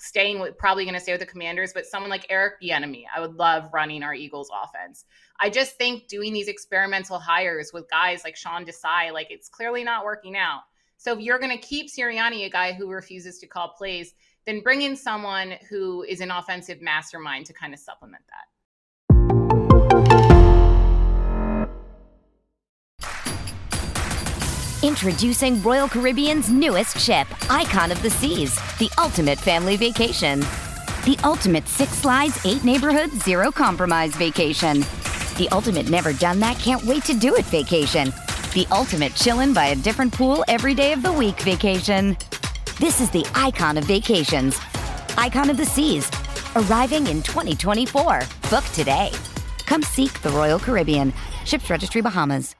[SPEAKER 5] staying with probably going to stay with the commanders but someone like eric Bieniemy, i would love running our eagles offense i just think doing these experimental hires with guys like sean desai like it's clearly not working out so if you're going to keep sirianni a guy who refuses to call plays then bring in someone who is an offensive mastermind to kind of supplement that
[SPEAKER 9] Introducing Royal Caribbean's newest ship, Icon of the Seas, the ultimate family vacation. The ultimate six slides, eight neighborhoods, zero compromise vacation. The ultimate never done that can't wait to do it vacation. The ultimate chillin' by a different pool every day of the week vacation. This is the icon of vacations. Icon of the Seas. Arriving in 2024. Book today. Come seek the Royal Caribbean. Ships Registry Bahamas.